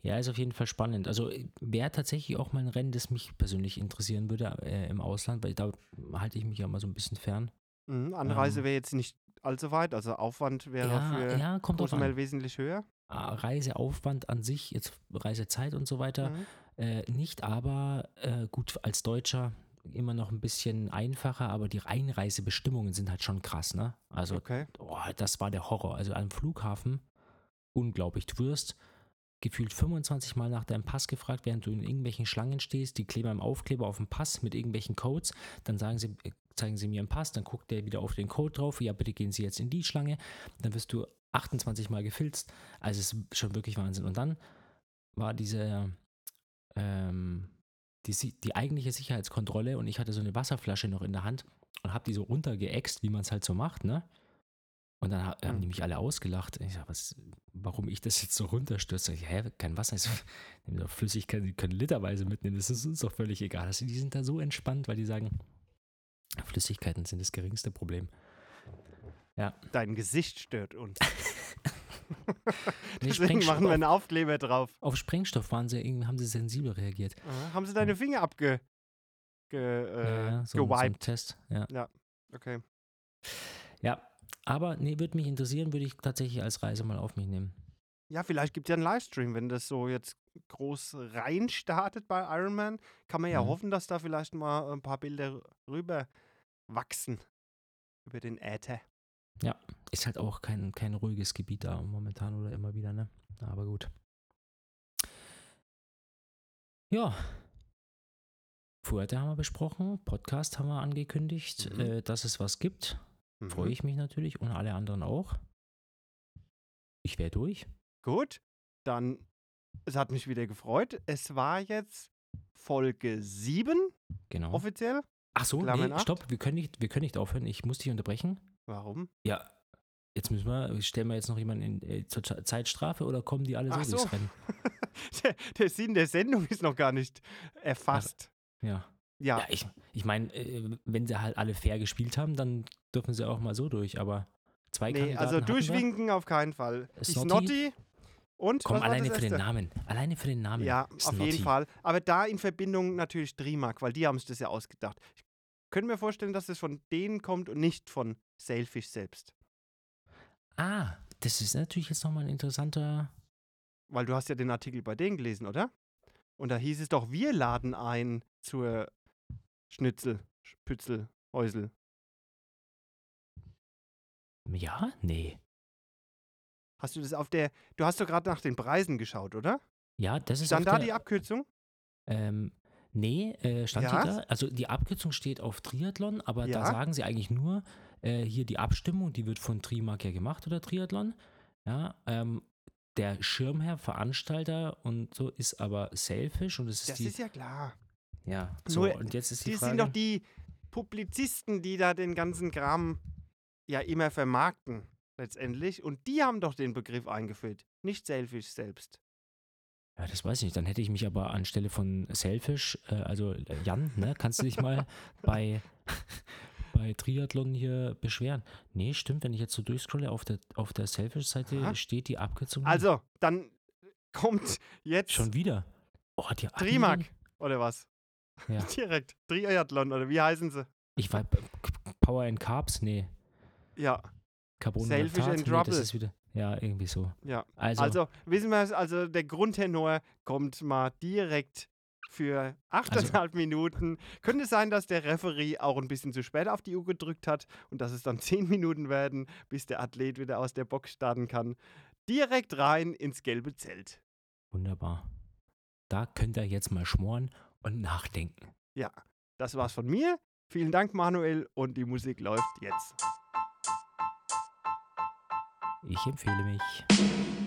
Ja, ist auf jeden Fall spannend. Also wäre tatsächlich auch mal ein Rennen, das mich persönlich interessieren würde äh, im Ausland, weil da halte ich mich ja mal so ein bisschen fern. Mhm, Anreise Ähm. wäre jetzt nicht allzu weit, also Aufwand wäre ja, für ja, kommt wesentlich höher. Ah, Reiseaufwand an sich, jetzt Reisezeit und so weiter, Mhm. äh, nicht, aber äh, gut, als Deutscher immer noch ein bisschen einfacher, aber die Einreisebestimmungen sind halt schon krass, ne? Also, Okay. oh, das war der Horror. Also am Flughafen, unglaublich. Du wirst gefühlt 25 Mal nach deinem Pass gefragt, während du in irgendwelchen Schlangen stehst. Die kleben einem Aufkleber auf dem Pass mit irgendwelchen Codes. Dann sagen sie, äh, zeigen sie mir einen Pass, dann guckt der wieder auf den Code drauf. Ja, bitte gehen Sie jetzt in die Schlange. Dann wirst du 28 Mal gefilzt. Also es ist schon wirklich Wahnsinn. Und dann war diese, ähm, die, die eigentliche Sicherheitskontrolle und ich hatte so eine Wasserflasche noch in der Hand und habe die so runtergeäxt, wie man es halt so macht, ne? Und dann ha- haben die mich alle ausgelacht. Ich sag, was, warum ich das jetzt so runterstürze? Ich, hä, kein Wasser. Ich doch Flüssigkeit, die können literweise mitnehmen. Das ist uns doch völlig egal. Also die sind da so entspannt, weil die sagen, Flüssigkeiten sind das geringste Problem. Dein Gesicht stört uns. Nee, Deswegen Sprengstoff machen wir einen Aufkleber drauf. auf Sprengstoff waren sie, irgendwie haben sie sensibel reagiert. Aha. Haben sie deine Finger abge... Ge, äh, Ja, ja, so, so ein gewiped? Test. Ja. Okay. ja, aber nee, würde mich interessieren, würde ich tatsächlich als Reise mal auf mich nehmen. Ja, vielleicht gibt es ja einen Livestream, wenn das so jetzt groß rein startet bei Iron Man. Kann man ja Mhm. hoffen, dass da vielleicht mal ein paar Bilder rüber wachsen über den Äther. Ist halt auch kein, kein ruhiges Gebiet da momentan oder immer wieder, ne? Aber gut. Ja. Fuerte haben wir besprochen, Podcast haben wir angekündigt, Mhm. äh, dass es was gibt. Freue Mhm. ich mich natürlich und alle anderen auch. Ich wäre durch. Gut, dann, es hat mich wieder gefreut. Es war jetzt Folge 7 Genau. offiziell. Ach so, nee, stopp, wir können, nicht, wir können nicht aufhören. Ich muss dich unterbrechen. Warum? Ja, jetzt müssen wir, stellen wir jetzt noch jemanden in, äh, zur Ze- Zeitstrafe oder kommen die alle so Ach so. durchs Rennen? der, der Sinn der Sendung ist noch gar nicht erfasst. Ja. Ja, Ja, ich, ich meine, äh, wenn sie halt alle fair gespielt haben, dann dürfen sie auch mal so durch, aber zwei nee, Kandidaten also durchwinken auf keinen Fall. Die Snotty. Snotty und Komm, alleine das für den? Namen. Alleine für den Namen. Ja, auf Snotty. jeden Fall. Aber da in Verbindung natürlich Trimark, weil die haben sich das ja ausgedacht. Ich könnte mir vorstellen, dass es von denen kommt und nicht von Sailfish selbst. Ah, das ist natürlich jetzt nochmal ein interessanter. Weil du hast ja den Artikel bei denen gelesen, oder? Und da hieß es doch, wir laden ein zur Schnitzel, Pützel, Häusel. Ja? Nee. Hast du das auf der, du hast doch gerade nach den Preisen geschaut, oder? Ja, das ist Stand da der, die Abkürzung? ähm, Nee, äh, stand Ja? hier da. Also die Abkürzung steht auf Triathlon, aber da Ja? sagen sie eigentlich nur, äh, hier die Abstimmung, die wird von Trimark ja gemacht oder Triathlon. Ja, ähm, der Schirmherr, Veranstalter und so ist aber Selfish und es ist Das die. ist ja klar. ja, so, nur, und jetzt ist die Die Frage. sind doch die Publizisten, die da den ganzen Kram ja immer vermarkten, letztendlich. Und die haben doch den Begriff eingeführt, nicht Selfish selbst. Ja, das weiß ich nicht. Dann hätte ich mich aber anstelle von Selfish, äh, also äh, Jan, ne, kannst du dich mal bei, bei Triathlon hier beschweren? Nee, stimmt, wenn ich jetzt so durchscrolle, auf der, auf der Selfish-Seite steht die Abkürzung. Also, dann kommt jetzt Schon wieder. Oh, die Trimark, oder was? Ja. Direkt. Triathlon, oder wie heißen sie? Ich war Power and Carbs? Nee. Ja, Carbonlactat? Selfish and nee, Trouble. das ist wieder. Ja, irgendwie so. ja. Also, Also, wissen wir es, also der Grundtenor kommt mal direkt für Also 8,5 Minuten. Könnte sein, dass der Referee auch ein bisschen zu spät auf die Uhr gedrückt hat und dass es dann 10 Minuten werden, bis der Athlet wieder aus der Box starten kann. Direkt rein ins gelbe Zelt. wunderbar. Da könnt ihr jetzt mal schmoren und nachdenken. Ja, das war's von mir. Vielen Dank, Manuel, und die Musik läuft jetzt. Ich empfehle mich.